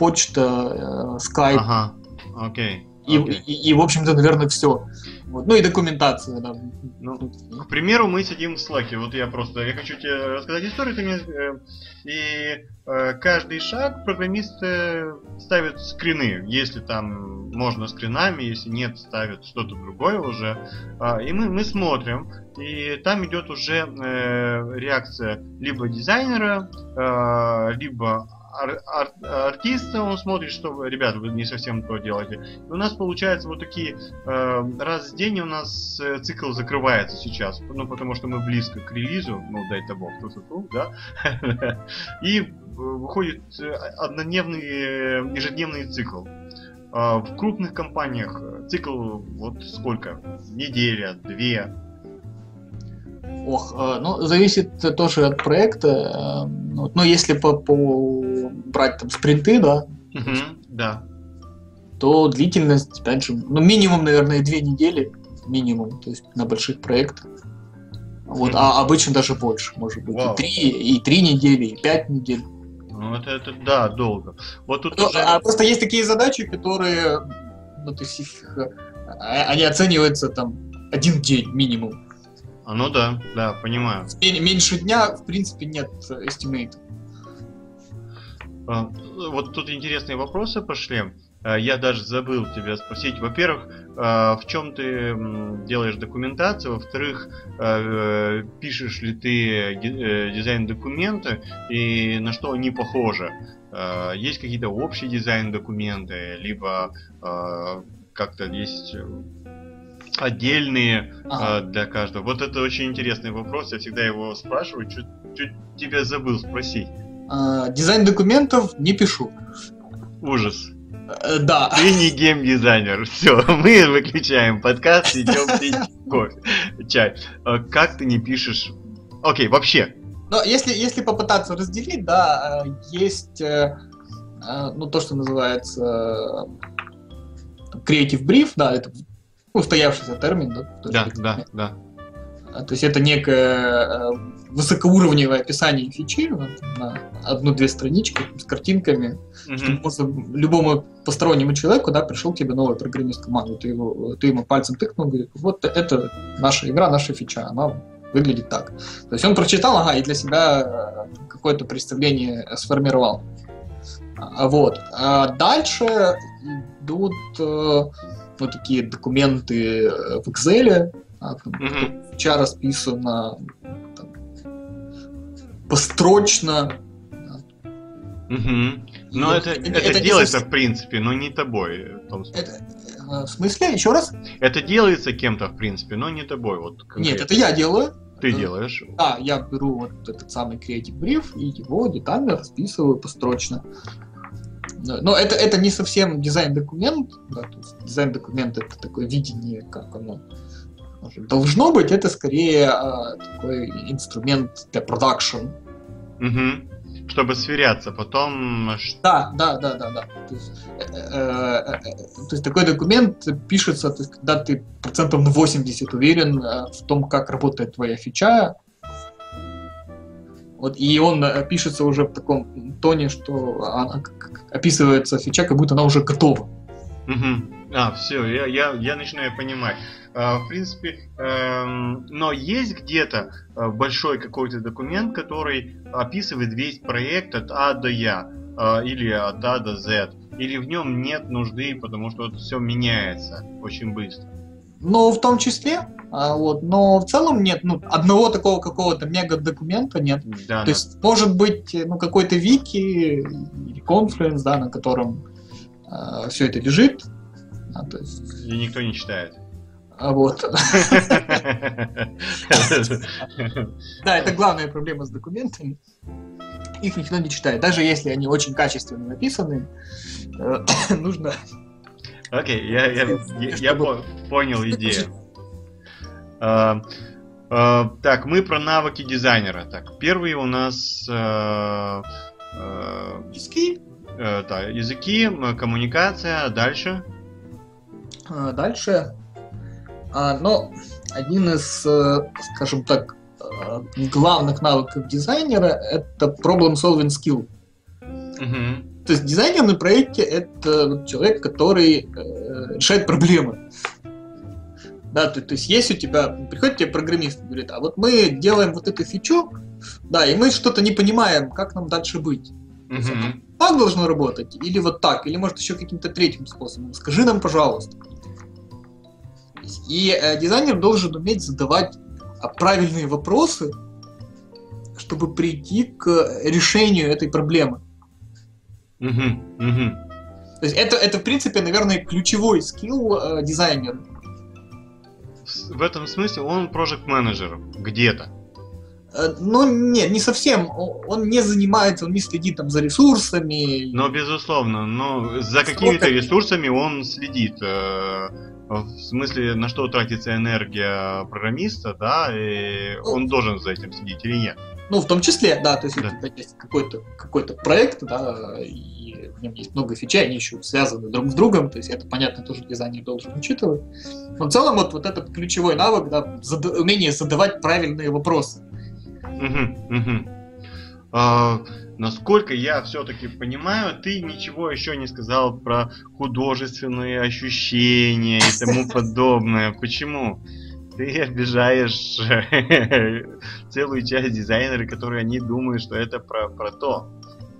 почта, э, скайп. Ага, окей. И, окей. и, и, в общем-то, наверное, все. Вот. Ну и документация, да. Ну, К примеру, мы сидим в Slack. Вот я просто, я хочу тебе рассказать историю, ты мне, э, и э, каждый шаг программисты ставят скрины, если там можно скринами, если нет, ставят что-то другое уже. А, и мы, мы смотрим, и там идет уже э, реакция либо дизайнера, э, либо ар- ар- артиста, он смотрит, что, ребят, вы не совсем то делаете. И у нас получается вот такие, э, раз в день у нас э, цикл закрывается сейчас, ну, потому что мы близко к релизу, ну, дай-то бог, ту да, и э, выходит э, однодневный, ежедневный цикл. А В крупных компаниях цикл вот сколько? Неделя, две. Ох, э, ну, зависит тоже от проекта. э, ну, Но если по, по брать там спринты, да, Мгм, Да. то длительность, опять же, ну, минимум, наверное, две недели, минимум, то есть на больших проектах. Вот, а обычно даже больше, может быть, Вау. и три, и три недели, и пять недель. Ну, это, это да, долго. Вот тут Ну, уже... а просто есть такие задачи, которые, ну, то есть их, э, они оцениваются там один день минимум. А, ну да, да, понимаю. Мен- Меньше дня, в принципе, нет э, estimate. А, Вот тут интересные вопросы пошли. А, Я даже забыл тебя спросить. Во-первых, а, в чем ты делаешь документацию? Во-вторых, э, пишешь ли ты э, дизайн-документы и на что они похожи? Есть какие-то общие дизайн-документы, либо а, как-то есть э, отдельные Ага. а, для каждого? Вот это очень интересный вопрос. Я всегда его спрашиваю. Чуть, чуть тебя забыл спросить. А, Дизайн документов не пишу. Ужас. Э, Да. Ты не геймдизайнер. Все, мы выключаем подкаст, идем пить кофе, чай. А Как ты не пишешь? Окей, вообще. Но если, если попытаться разделить, да, э, есть, э, э, ну, то, что называется э, creative brief, да, это устоявшийся термин, да? Да, да, да. А, То есть это некое э, высокоуровневое описание фичи ну, на одну-две странички с картинками, чтобы Мгм. можно любому постороннему человеку, да, пришел к тебе новый программист команды, ты, его, ты ему пальцем тыкнул, говорит, вот это наша игра, наша фича, она выглядит так. То есть он прочитал, ага, и для себя э, какое-то представление сформировал. А, Вот. А дальше идут э, ну, такие документы э, в Excel, а, там, Мгм. фича расписана там, построчно, Мгм. Но Вот это, это- это, не делается, совсем- в принципе, но не тобой. в том смысле. Это, э, в смысле? Еще раз? Это делается кем-то, в принципе, но не тобой. Вот Нет, это я делаю. Ты э, делаешь. Да, я беру вот этот самый Creative Brief и его детально расписываю построчно. Но это, это не совсем дизайн-документ. Да, дизайн-документ это такое видение, как оно должно быть. Это скорее а, такой инструмент для продакшн. Мгм. Чтобы сверяться потом. Да, да, да, да, да. То есть, э, э, э, то есть такой документ пишется, то есть, когда ты процентов на 80 уверен э, в том, как работает твоя фича. Вот, и он э, пишется уже в таком тоне, что она описывается фича, как будто она уже готова. Мгм. А, все, я, я, я начинаю понимать. А, в принципе, эм, но есть где-то э, большой какой-то документ, который описывает весь проект от А до Я, э, или от А до Z, или в нем нет нужды, потому что все меняется очень быстро. Ну, в том числе, а, вот, но в целом нет, ну, одного такого какого-то мега-документа нет. Да, То есть, может быть, ну, какой-то вики или конференц, да, на котором все это лежит. А, то есть, и никто не читает. а, вот. Да, это главная проблема с документами. Их никто не читает. Даже если они очень качественно написаны, э, нужно... Окей, я, я, я, я по- понял идею. А, а, так, мы про навыки дизайнера. Так, первый у нас а, а, Языки. э, да, языки, коммуникация, дальше. А, Дальше. А, Но один из, скажем так, главных навыков дизайнера это problem-solving skill. Мгм. То есть дизайнер на проекте это человек, который э, решает проблемы. Да, то, то есть есть у тебя, приходит тебе программист и говорит, а вот мы делаем вот эту фичу, да, и мы что-то не понимаем, как нам дальше быть. Мгм. Так должно работать, или вот так, или может еще каким-то третьим способом. Скажи нам, пожалуйста. И э, дизайнер должен уметь задавать а, правильные вопросы, чтобы прийти к решению этой проблемы. Мгм. Мгм. То есть это, это в принципе, наверное, ключевой скилл э, дизайнера. В этом смысле он project менеджер где-то. Э, Но нет, не совсем. Он не занимается, он не следит там за ресурсами. Но, безусловно, но за какими-то ресурсами он следит. э, В смысле, на что тратится энергия программиста, да, и он должен за этим следить или нет. Ну, в том числе, да, то есть Да. тебя есть какой-то какой проект, да, и в нем есть много фичей, они еще связаны друг с другом, то есть это, понятно, тоже дизайнер должен учитывать. Но в целом вот, вот этот ключевой навык, да, зада- умение задавать правильные вопросы. Мгм, мгм. А, насколько я все-таки понимаю, ты ничего еще не сказал про художественные ощущения и тому подобное. Почему? Ты обижаешь целую часть дизайнеров, которые они думают, что это про, про то.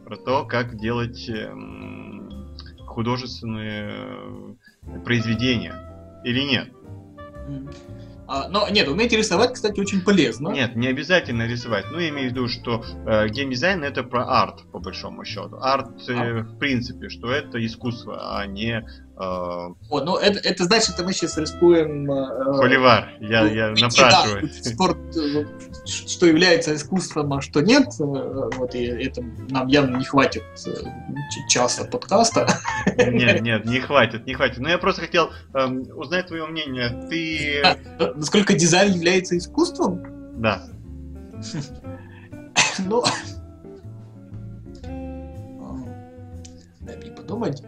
Про то, как делать эм, художественные э, произведения. Или нет? А, но нет, уметь рисовать, кстати, очень полезно. Нет, не обязательно рисовать. Ну, я имею в виду, что э, геймдизайн это про арт, по большому счету. Арт, э, в принципе, что это искусство, а не О, ну это, это значит, что мы сейчас рискуем... э, холивар. Я, я уйти, напрашиваюсь. да, спорт, э, что является искусством, а что нет. э, Вот, и это нам явно не хватит э, часа подкаста. Нет, нет, не хватит, не хватит. Но я просто хотел эм, узнать твое мнение. Ты... А, Насколько дизайн является искусством? Да. Ну... Дай мне подумать.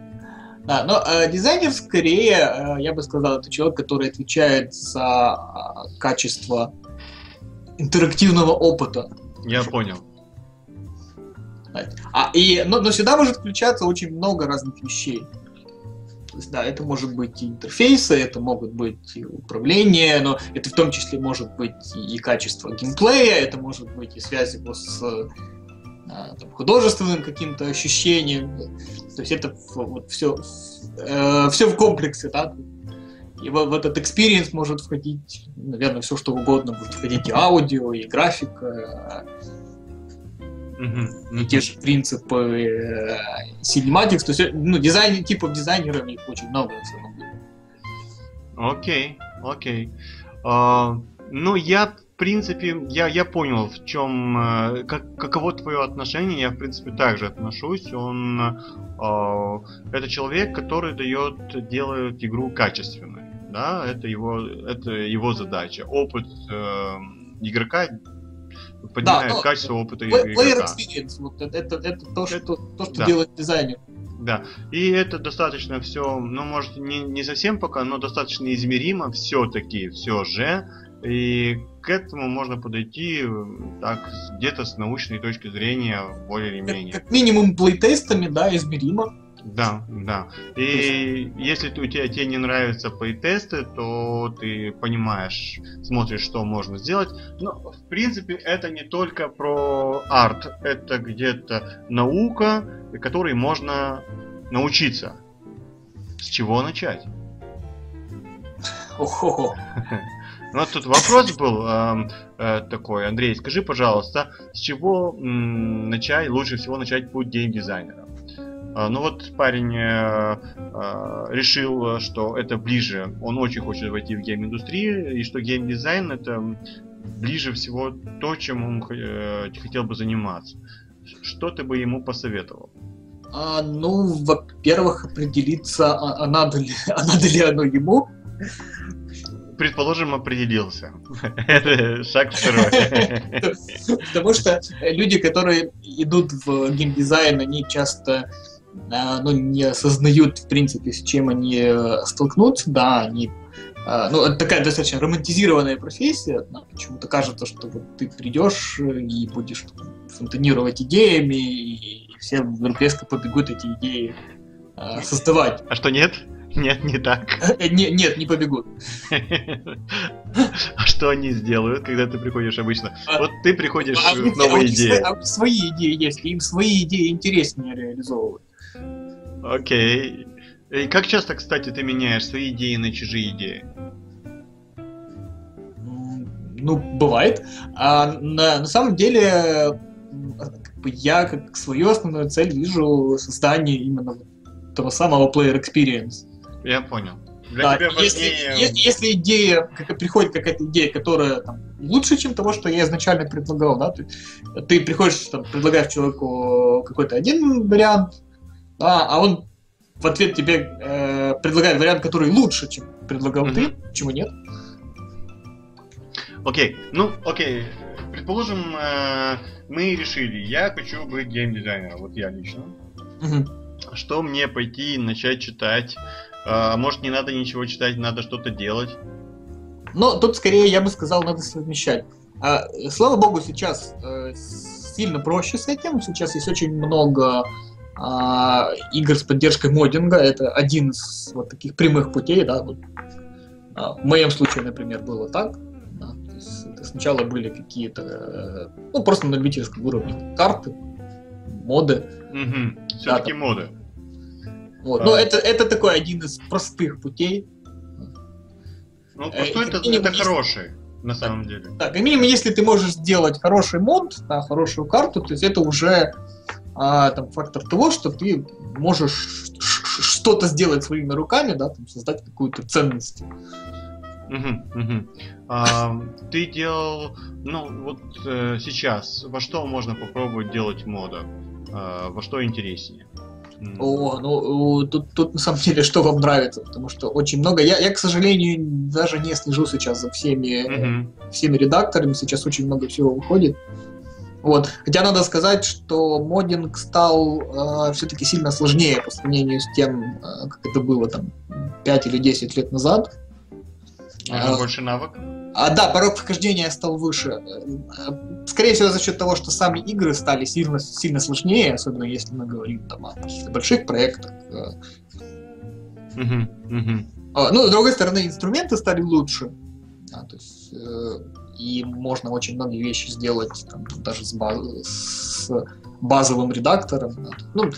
Да, но э, дизайнер скорее, э, я бы сказал, это человек, который отвечает за э, качество интерактивного опыта. Я понял. А, и, но, но сюда может включаться очень много разных вещей. То есть, да, это может быть и интерфейсы, это могут быть и управление, но это в том числе может быть и качество геймплея, это может быть и связь его с там, художественным каким-то ощущением. То есть это вот все, все в комплексе, да. И в, в этот experience может входить, наверное, все что угодно. Может входить и аудио, и графика, Мгм, и те же принципы э, Cinematics, то есть, э, ну, дизайн, типов дизайнеров их очень много на самом деле. Окей, окей. А, ну, я, принципе, я, я понял, в чем, э, как, каково твое отношение, я, в принципе, также отношусь. Он, а, это человек, который дает, делает игру качественной, да, это его, это его задача. Опыт э, игрока поднимает ну, качество опыта Play- Player игрока. experience, вот это, это, это то, Это- что, то, что да. делает дизайнер. Да, и это достаточно все, ну, может, не, не совсем пока, но достаточно измеримо все-таки, все же. И к этому можно подойти так, где-то с научной точки зрения, более или менее. как минимум плейтестами, да, измеримо. Да, да. И если у тебя тебе не нравятся плейтесты, то ты понимаешь, смотришь, что можно сделать. Но, в принципе, это не только про арт, это где-то наука, которой можно научиться. С чего начать? Охо. Ну, Вот тут вопрос был эм, э, такой, Андрей, скажи, пожалуйста, с чего м, начать, лучше всего начать путь геймдизайнера? А, ну вот парень э, э, решил, что это ближе, он очень хочет войти в гейм-индустрию, и что геймдизайн это ближе всего то, чем он э, хотел бы заниматься. Что ты бы ему посоветовал? А, ну, во-первых, определиться, а, а надо, ли, а надо ли оно ему. Предположим, определился. Шаг второй. Потому что люди, которые идут в геймдизайн, они часто а, ну, не осознают, в принципе, с чем они э, столкнутся. Да, они а, ну, это такая достаточно романтизированная профессия. Нам почему-то кажется, что вот ты придешь и будешь фонтанировать идеями, и все вдруг резко побегут эти идеи а, создавать. А что нет? Нет, не так. Э, не, нет, не побегут. А что они сделают, когда ты приходишь обычно? А, Вот ты приходишь А с новой а них идеей. свои- а Свои идеи есть, им свои идеи интереснее реализовывать. Окей. И как часто, кстати, ты меняешь свои идеи на чужие идеи? М, Ну, бывает. А на, на самом деле, я как свою основную цель вижу создание именно того самого player experience. Я понял. Для Да, тебя если, важнее... е- если идея, как, приходит какая-то идея, которая там, лучше, чем того, что я изначально предлагал, да, ты, ты приходишь, там, предлагаешь человеку какой-то один вариант, да, а он в ответ тебе э, предлагает вариант, который лучше, чем предлагал Мгм. ты, почему нет? Окей, ну, окей. Предположим, э, мы решили, я хочу быть геймдизайнером, вот я лично. Мгм. Что мне пойти начать читать? А может, не надо ничего читать, надо что-то делать? Но тут скорее я бы сказал, надо совмещать. А, слава богу, сейчас э, сильно проще с этим. Сейчас есть очень много а, игр с поддержкой моддинга. Это один из вот таких прямых путей, да. Вот. А, в моем случае, например, было так. да, то есть это сначала были какие-то, э, ну просто на любительском уровне карты, моды. Угу. Все-таки Да, моды. Вот. А. Но это, это такой один из простых путей. Ну, Э, просто это, минимум, это если- хороший, на самом деле. Так, как минимум, если ты можешь сделать хороший мод, да, хорошую карту, то есть это уже а, там, фактор того, что ты можешь что-то сделать своими руками, да, там, создать какую-то ценность. А, ты делал, ну вот э, сейчас, во что можно попробовать делать мода? А, во что интереснее? О, ну тут, тут на самом деле что вам нравится, потому что очень много. Я, я, к сожалению, даже не слежу сейчас за всеми, мгм. всеми редакторами, сейчас очень много всего выходит. Вот. Хотя надо сказать, что моддинг стал все-таки сильно сложнее по сравнению с тем, э, как это было там 5 или 10 лет назад. А, А, больше навык? А, да, порог вхождения стал выше. Э, Скорее всего, за счет того, что сами игры стали сильно, сильно сложнее, особенно если мы говорим там, о каких-то больших проектах. э. А, Ну, с другой стороны, инструменты стали лучше. Да, то есть, э, и можно очень многие вещи сделать там, даже с, баз- с базовым редактором. да. Ну,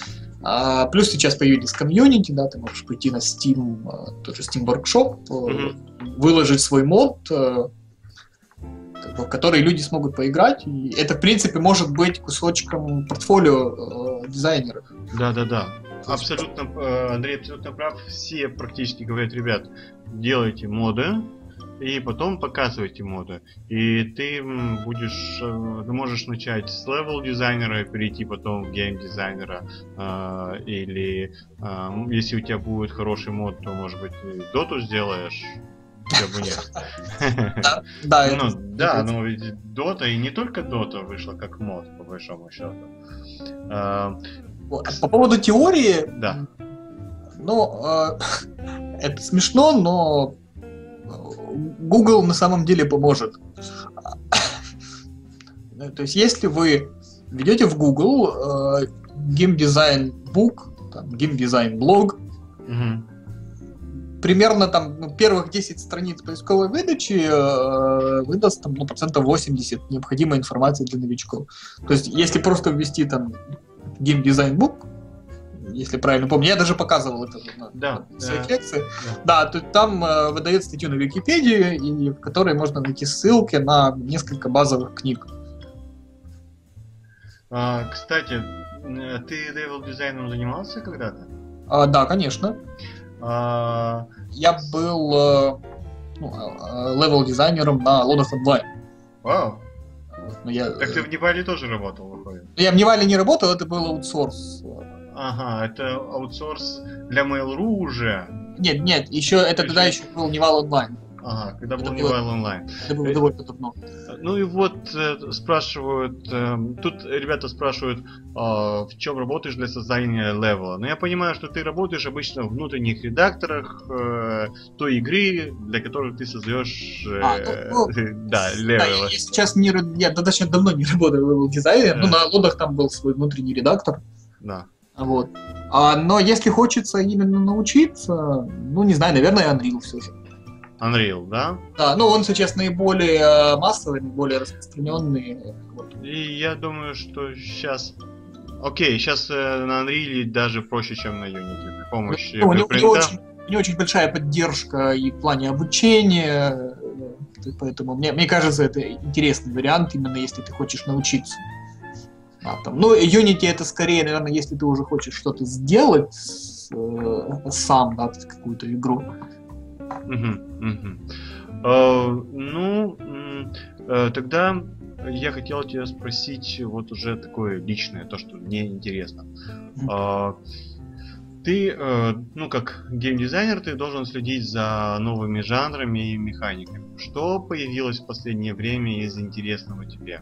а, плюс сейчас появились комьюнити, да, ты можешь пойти на Steam, э, тот же Steam Workshop, Мгм. выложить свой мод, э, в который люди смогут поиграть. И это, в принципе, может быть кусочком портфолио э, дизайнеров. Да, да, да. Абсолютно, Андрей абсолютно прав. Все практически говорят, ребят, делайте моды и потом показывайте моды. И ты будешь, э, ты можешь начать с левел дизайнера, перейти потом в гейм дизайнера, э, или э, если у тебя будет хороший мод, то может быть Доту сделаешь. Почему бы нет? Да, Ну, это- да, это- но ведь Дота и не только Дота вышла как мод, по большому счету. А. По поводу теории, Да. ну, э, это смешно, но Google на самом деле поможет. Э, То есть, если вы ведете в Google э, геймдизайн бук, геймдизайн блог, Мгм. примерно там ну, первых 10 страниц поисковой выдачи э, выдаст там, ну, процентов 80 необходимой информации для новичков. То есть, если просто ввести там game design book, если правильно помню, я даже показывал это на, Да, на своих да, лекциях, да, то там э, выдает статью на Википедию, и в которой можно найти ссылки на несколько базовых книг. А, кстати, э, ты левел дизайном занимался когда-то? А, да, конечно. А, Я был э, ну, левел-дизайнером на Аллодах Онлайн. вау. Вот, но я, Так ты в Нивале тоже работал, выходит? Я в Нивале не работал, это был аутсорс. Ага, это аутсорс для Mail.ru уже. Нет, нет, еще это То тогда еще был Нивал Онлайн. Ага, когда был Это не было- Nival Online. Это было Э, довольно давно. Ну и вот э, спрашивают, эм, тут ребята спрашивают, а, в чем работаешь для создания левела. Ну я понимаю, что ты работаешь обычно в внутренних редакторах э, той игры, для которой ты создаешь, э, А, ну, да, Да, левелы. я сейчас не, я достаточно давно не работаю дизайнере, ну Да. на лодах там был свой внутренний редактор, Да. Вот. А, но если хочется именно научиться, ну не знаю, наверное, Unreal все же. Unreal, да? Да, ну он сейчас наиболее э, массовый, наиболее распространенный. Вот. И я думаю, что сейчас... Окей, сейчас на Unreal даже проще, чем на Unity. При помощи Ну, у, него, очень, него очень большая поддержка и в плане обучения, э, поэтому мне, мне кажется, это интересный вариант, именно если ты хочешь научиться. А, там, ну, Unity это скорее, наверное, если ты уже хочешь что-то сделать э, сам, да, какую-то игру. Э, Ну, э, тогда я хотел тебя спросить вот уже такое личное, то, что мне интересно. А, Ты, э, ну, как геймдизайнер, ты должен следить за новыми жанрами и механиками. Что появилось в последнее время из интересного тебе?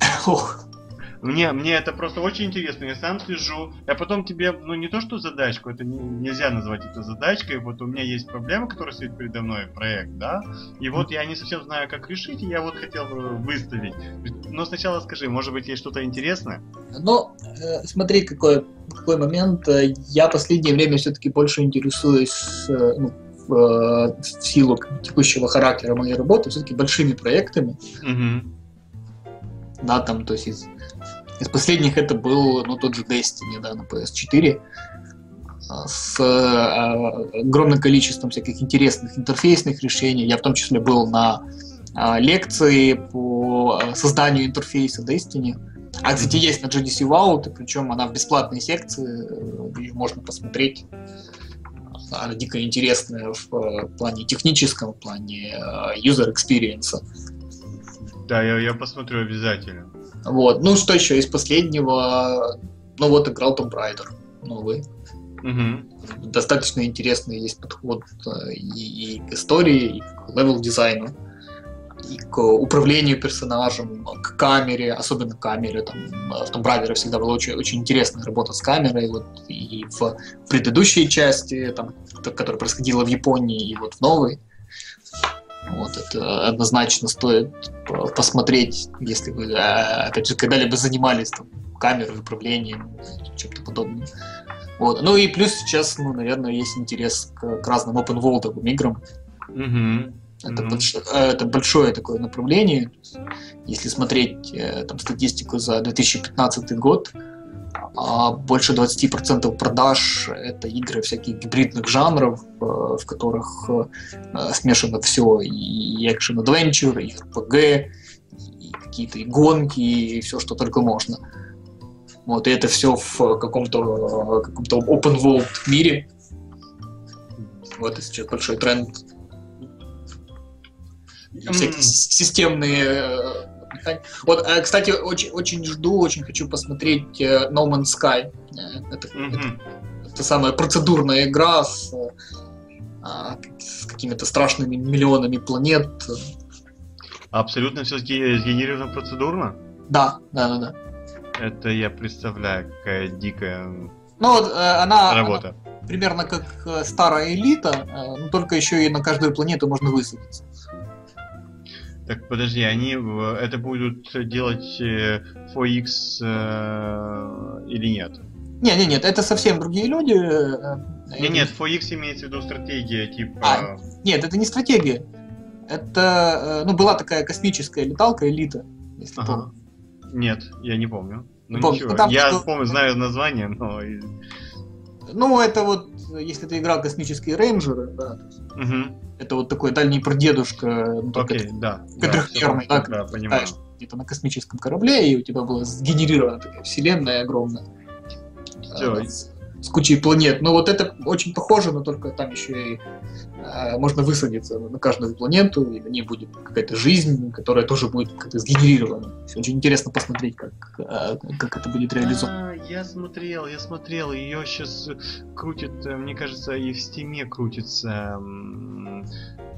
Ох, Мне, мне это просто очень интересно, я сам слежу. Я потом тебе, ну не то что задачку, это не- нельзя назвать это задачкой. Вот у меня есть проблема, которая стоит передо мной, проект, да. И вот я не совсем знаю, как решить, и я вот хотел выставить. Но сначала скажи, может быть, есть что-то интересное? Ну, э, смотри, какой, какой момент. Э, Я последнее время все-таки больше интересуюсь э, ну, в, в силу текущего характера моей работы, все-таки большими проектами. Угу. Да, там, то есть из, из последних это был, ну, тот же Destiny, да, на PS4, а, с э, огромным количеством всяких интересных интерфейсных решений. Я в том числе был на а, лекции по созданию интерфейса Destiny. А, кстати, есть на GDC Vault, и причем она в бесплатной секции, э, ее можно посмотреть. Она дико интересная в э, плане техническом, в плане э, user experience. Да, я, я посмотрю обязательно. Вот. Ну, что еще из последнего? Ну, вот играл Tomb Raider новый. Угу. Достаточно интересный есть подход э, и, и к истории, и к левел-дизайну, и к управлению персонажем, к камере, особенно камере. Там, в Tomb Raider всегда была очень, очень интересная работа с камерой. Вот, и в предыдущей части, там, которая происходила в Японии, и вот в новой. Вот, это однозначно стоит по- посмотреть, если вы, э, опять же, когда-либо занимались там, камерой, управлением, чем-то подобным. Вот. Ну и плюс сейчас, ну, наверное, есть интерес к, к разным open world играм. Угу. Это, Мгм. больш- э, это большое такое направление. Если смотреть э, там, статистику за 2015 год, а больше 20% продаж это игры всяких гибридных жанров, э, в которых э, смешано все и экшен adventure, и RPG, и какие-то и гонки, и все, что только можно. Вот, и это все в каком-то каком-то open world мире. Вот это сейчас большой тренд. Всякие системные э, Вот, э, кстати, очень, очень жду, очень хочу посмотреть э, No Man's Sky. Э, Это, это, Мгм. это самая процедурная игра с, а, с какими-то страшными миллионами планет. Абсолютно все сгенерировано процедурно? Да, да, да, да. Это я представляю, какая дикая Ну вот она, работа. она примерно как старая элита, но только еще и на каждую планету можно высадиться. Так, подожди, они в- это будут делать э, 4X э, или нет? Не, не, нет, это совсем другие люди. э, э, Не, нет, 4X имеется в виду стратегия, типа... А. Нет, это не стратегия. Это, э, ну, была такая космическая леталка элита, если Ага. помнишь. Нет, я не помню. Ну помню. ничего, Ну, там я что- помню, знаю название, но... Ну, это вот, если ты играл космические рейнджеры, да, то есть Мгм. это вот такой дальний прадедушка, ну, Окей, да. Четырехмерный, да, да, да, понимаю. где-то на космическом корабле, и у тебя была сгенерирована такая вселенная огромная. Всё. С- кучей планет. Но вот это очень похоже, но только там еще и э, можно высадиться на каждую планету, и на ней будет какая-то жизнь, которая тоже будет как-то сгенерирована. Очень интересно посмотреть, как, э, как это будет реализовано. А, я смотрел, я смотрел, ее сейчас крутит, э, мне кажется, и в стиме крутится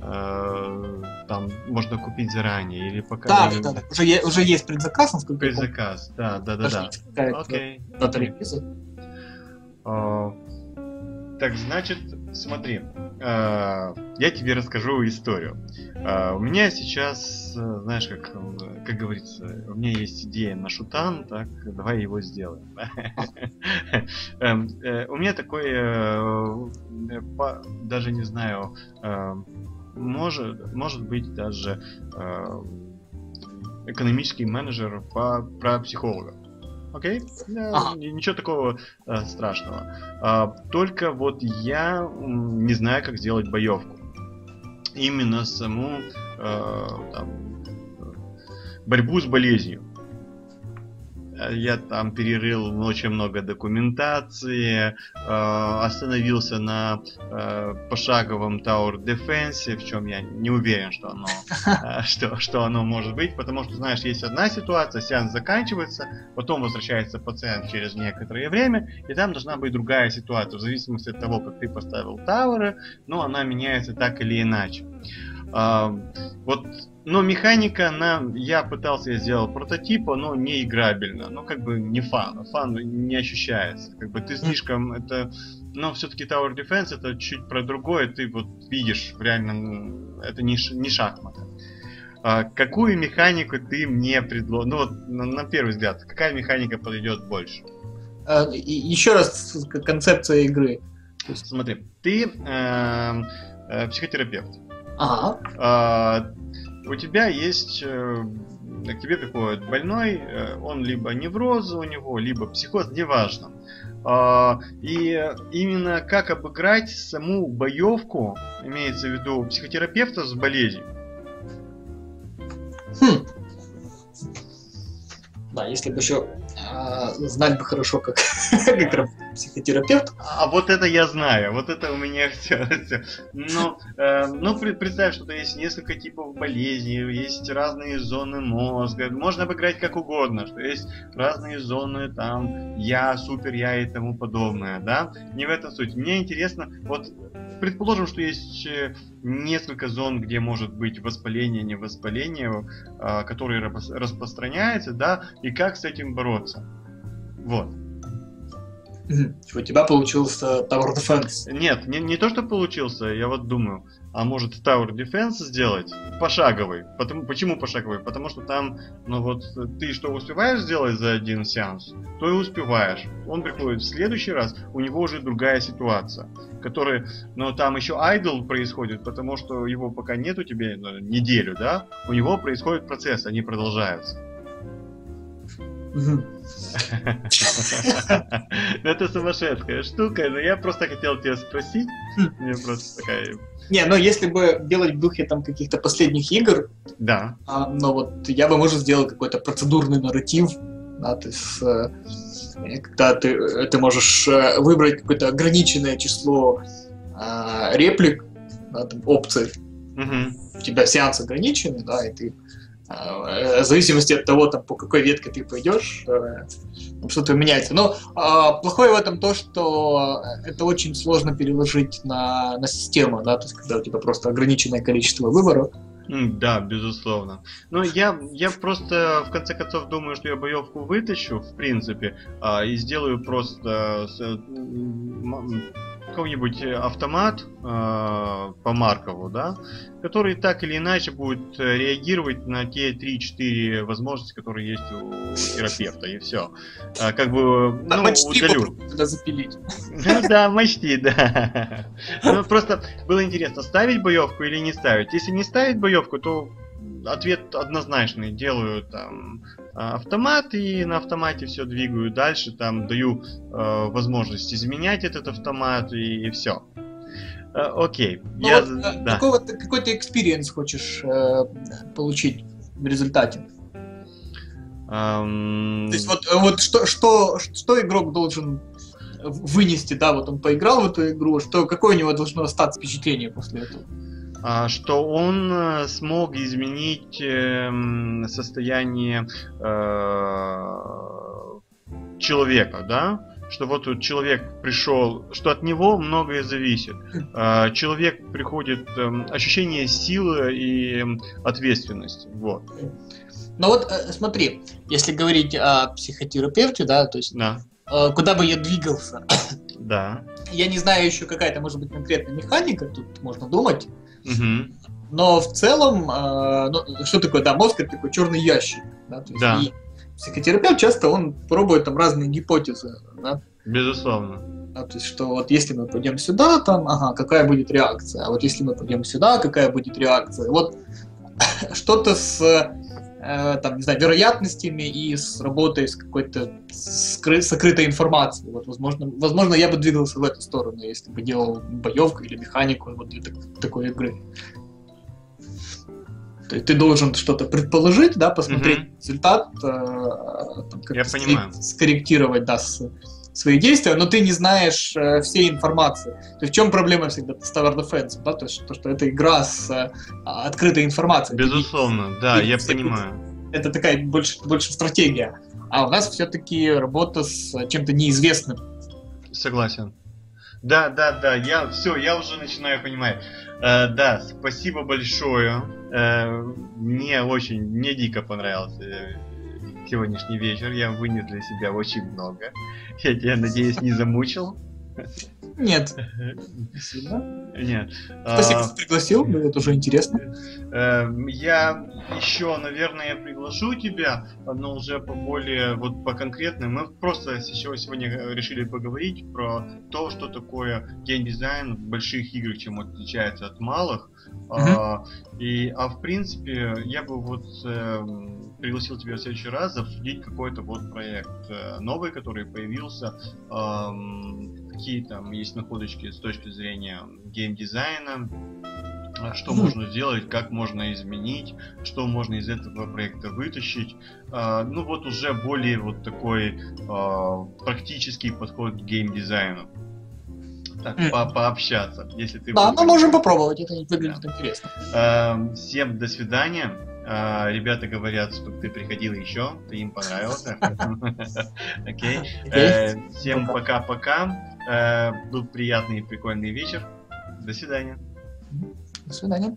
э, там можно купить заранее или пока. Да, да, да, уже, уже есть предзаказ, насколько Предзаказ, да, да, да, да. Окей. Okay. Uh, так, значит, смотри, uh, я тебе расскажу историю. Uh, у меня сейчас, знаешь, как, как говорится, у меня есть идея на шутан, так, давай его сделаем. Эм, э, у меня такой, э, даже не знаю, может, может быть даже экономический менеджер по, про психолога. Окей? Okay? Ага. Ничего такого э, страшного. А, только вот я не знаю, как сделать боевку. Именно саму э, там, борьбу с болезнью. Я там перерыл очень много документации, э, остановился на э, пошаговом Tower Defense, в чем я не уверен, что оно, э, что, что оно может быть, потому что, знаешь, есть одна ситуация, сеанс заканчивается, потом возвращается пациент через некоторое время, и там должна быть другая ситуация, в зависимости от того, как ты поставил тауры, но она меняется так или иначе. Вот но механика, она, я пытался, я сделал прототип, но не играбельно, ну как бы не фан, фан не ощущается, как бы ты слишком, это, но все-таки Tower Defense это чуть про другое, ты вот видишь реально, это не, не шахматы. А, какую механику ты мне предложил, ну вот на, на первый взгляд, какая механика подойдет больше? А, еще раз концепция игры. Смотри, ты э, э, психотерапевт. Ага. А, у тебя есть э, к тебе приходит больной, э, он либо невроз у него, либо психоз, неважно. А, и именно как обыграть саму боевку, имеется в виду психотерапевта с болезнью. Хм. Да, если бы еще а, знать бы хорошо, как, как психотерапевт. А вот это я знаю, вот это у меня все. Но, э, ну, представь, что есть несколько типов болезней, есть разные зоны мозга, можно обыграть как угодно, что есть разные зоны, там, я, супер я и тому подобное, да? Не в этом суть. Мне интересно, вот предположим, что есть э, несколько зон, где может быть воспаление, не воспаление, а, которые распространяются, да, и как с этим бороться. Вот. У тебя получился Tower Defense? Нет, не, не то, что получился, я вот думаю, а может Tower Defense сделать пошаговый. Потому, почему пошаговый? Потому что там, ну вот, ты что успеваешь сделать за один сеанс, то и успеваешь. Он приходит в следующий раз, у него уже другая ситуация, которая, но там еще айдл происходит, потому что его пока нет у тебя ну, неделю, да, у него происходит процесс, они продолжаются. Это сумасшедшая штука, но я просто хотел тебя спросить. Мне просто такая не, но если бы делать в духе там каких-то последних игр, да. А, но вот я бы, может, сделал какой-то процедурный нарратив, да, то есть, э, когда ты, ты можешь э, выбрать какое-то ограниченное число э, реплик, да, там, опций. Угу. У тебя сеанс ограниченный, да, и ты Э, в зависимости от того, там, по какой ветке ты пойдешь, э, что-то меняется. Но а, плохое в этом то, что это очень сложно переложить на, на систему, да, то есть когда у тебя просто ограниченное количество выборов. Да, безусловно. Но я, я просто в конце концов думаю, что я боевку вытащу, в принципе, а, и сделаю просто какой-нибудь э, автомат э, по Маркову, да, который так или иначе будет э, реагировать на те 3-4 возможности, которые есть у терапевта, и все. А, как бы, ну, а удалю. Тогда запилить. Ну да, мочти, да. Ну, просто было интересно, ставить боевку или не ставить. Если не ставить боевку, то ответ однозначный. Делаю там автомат и на автомате все двигаю дальше, там даю э, возможность изменять этот автомат и, и все. Э, окей. Ну, я, вот, э, да. какой, вот, какой ты experience хочешь э, получить в результате? Um... То есть вот, вот что, что, что игрок должен вынести, да, вот он поиграл в эту игру, что какое у него должно остаться впечатление после этого? А, что он э, смог изменить э, состояние э, человека, да? Что вот человек пришел, что от него многое зависит. Э, человек приходит э, ощущение силы и ответственности, вот. Ну вот э, смотри, если говорить о психотерапевте, да, то есть да. Куда бы я двигался. Да. Я не знаю еще какая-то, может быть, конкретная механика, тут можно думать. Угу. Но в целом, э, ну, что такое, да, мозг это такой черный ящик. Да, то есть да. И психотерапевт часто он пробует там разные гипотезы. Да? Безусловно. Да, то есть, что вот если мы пойдем сюда, там, ага, какая будет реакция, а вот если мы пойдем сюда, какая будет реакция. Вот что-то с там, не знаю, вероятностями и с работой с какой-то скры- сокрытой информацией. Вот, возможно, возможно, я бы двигался в эту сторону, если бы делал боевку или механику вот для так- такой игры. То есть ты должен что-то предположить, да, посмотреть mm-hmm. результат, э, там, я понимаю. скорректировать, да, с, свои действия, но ты не знаешь э, всей информации. То есть в чем проблема всегда с Tower Defense? Да? То, есть, то, что это игра с э, открытой информацией. Безусловно, да, я понимаю. Это такая больше, больше стратегия. А у нас все-таки работа с чем-то неизвестным. Согласен. Да, да, да, я все, я уже начинаю понимать. Э, да, спасибо большое. Э, мне очень, мне дико понравился э, сегодняшний вечер. Я вынес для себя очень много. Я тебя, надеюсь, не замучил. Нет. Нет. Спасибо, что пригласил, это уже интересно. Эм, я еще, наверное, приглашу тебя, но уже по более, вот по конкретным. Мы просто сегодня решили поговорить про то, что такое геймдизайн в больших играх, чем отличается от малых. Uh-huh. и, а в принципе, я бы вот э, пригласил тебя в следующий раз обсудить какой-то вот проект э, новый, который появился. Какие там есть находочки с точки зрения геймдизайна, а что можно сделать, как можно изменить, что можно из этого проекта вытащить. А, ну вот уже более вот такой а, практический подход к геймдизайну. Так, по пообщаться, если ты... Да, мы можем попробовать, это выглядит да. интересно. А, всем до свидания. А, ребята говорят, что ты приходил еще, ты им понравился. Окей. Э, всем пока-пока. Э, был приятный и прикольный вечер. До свидания. До свидания.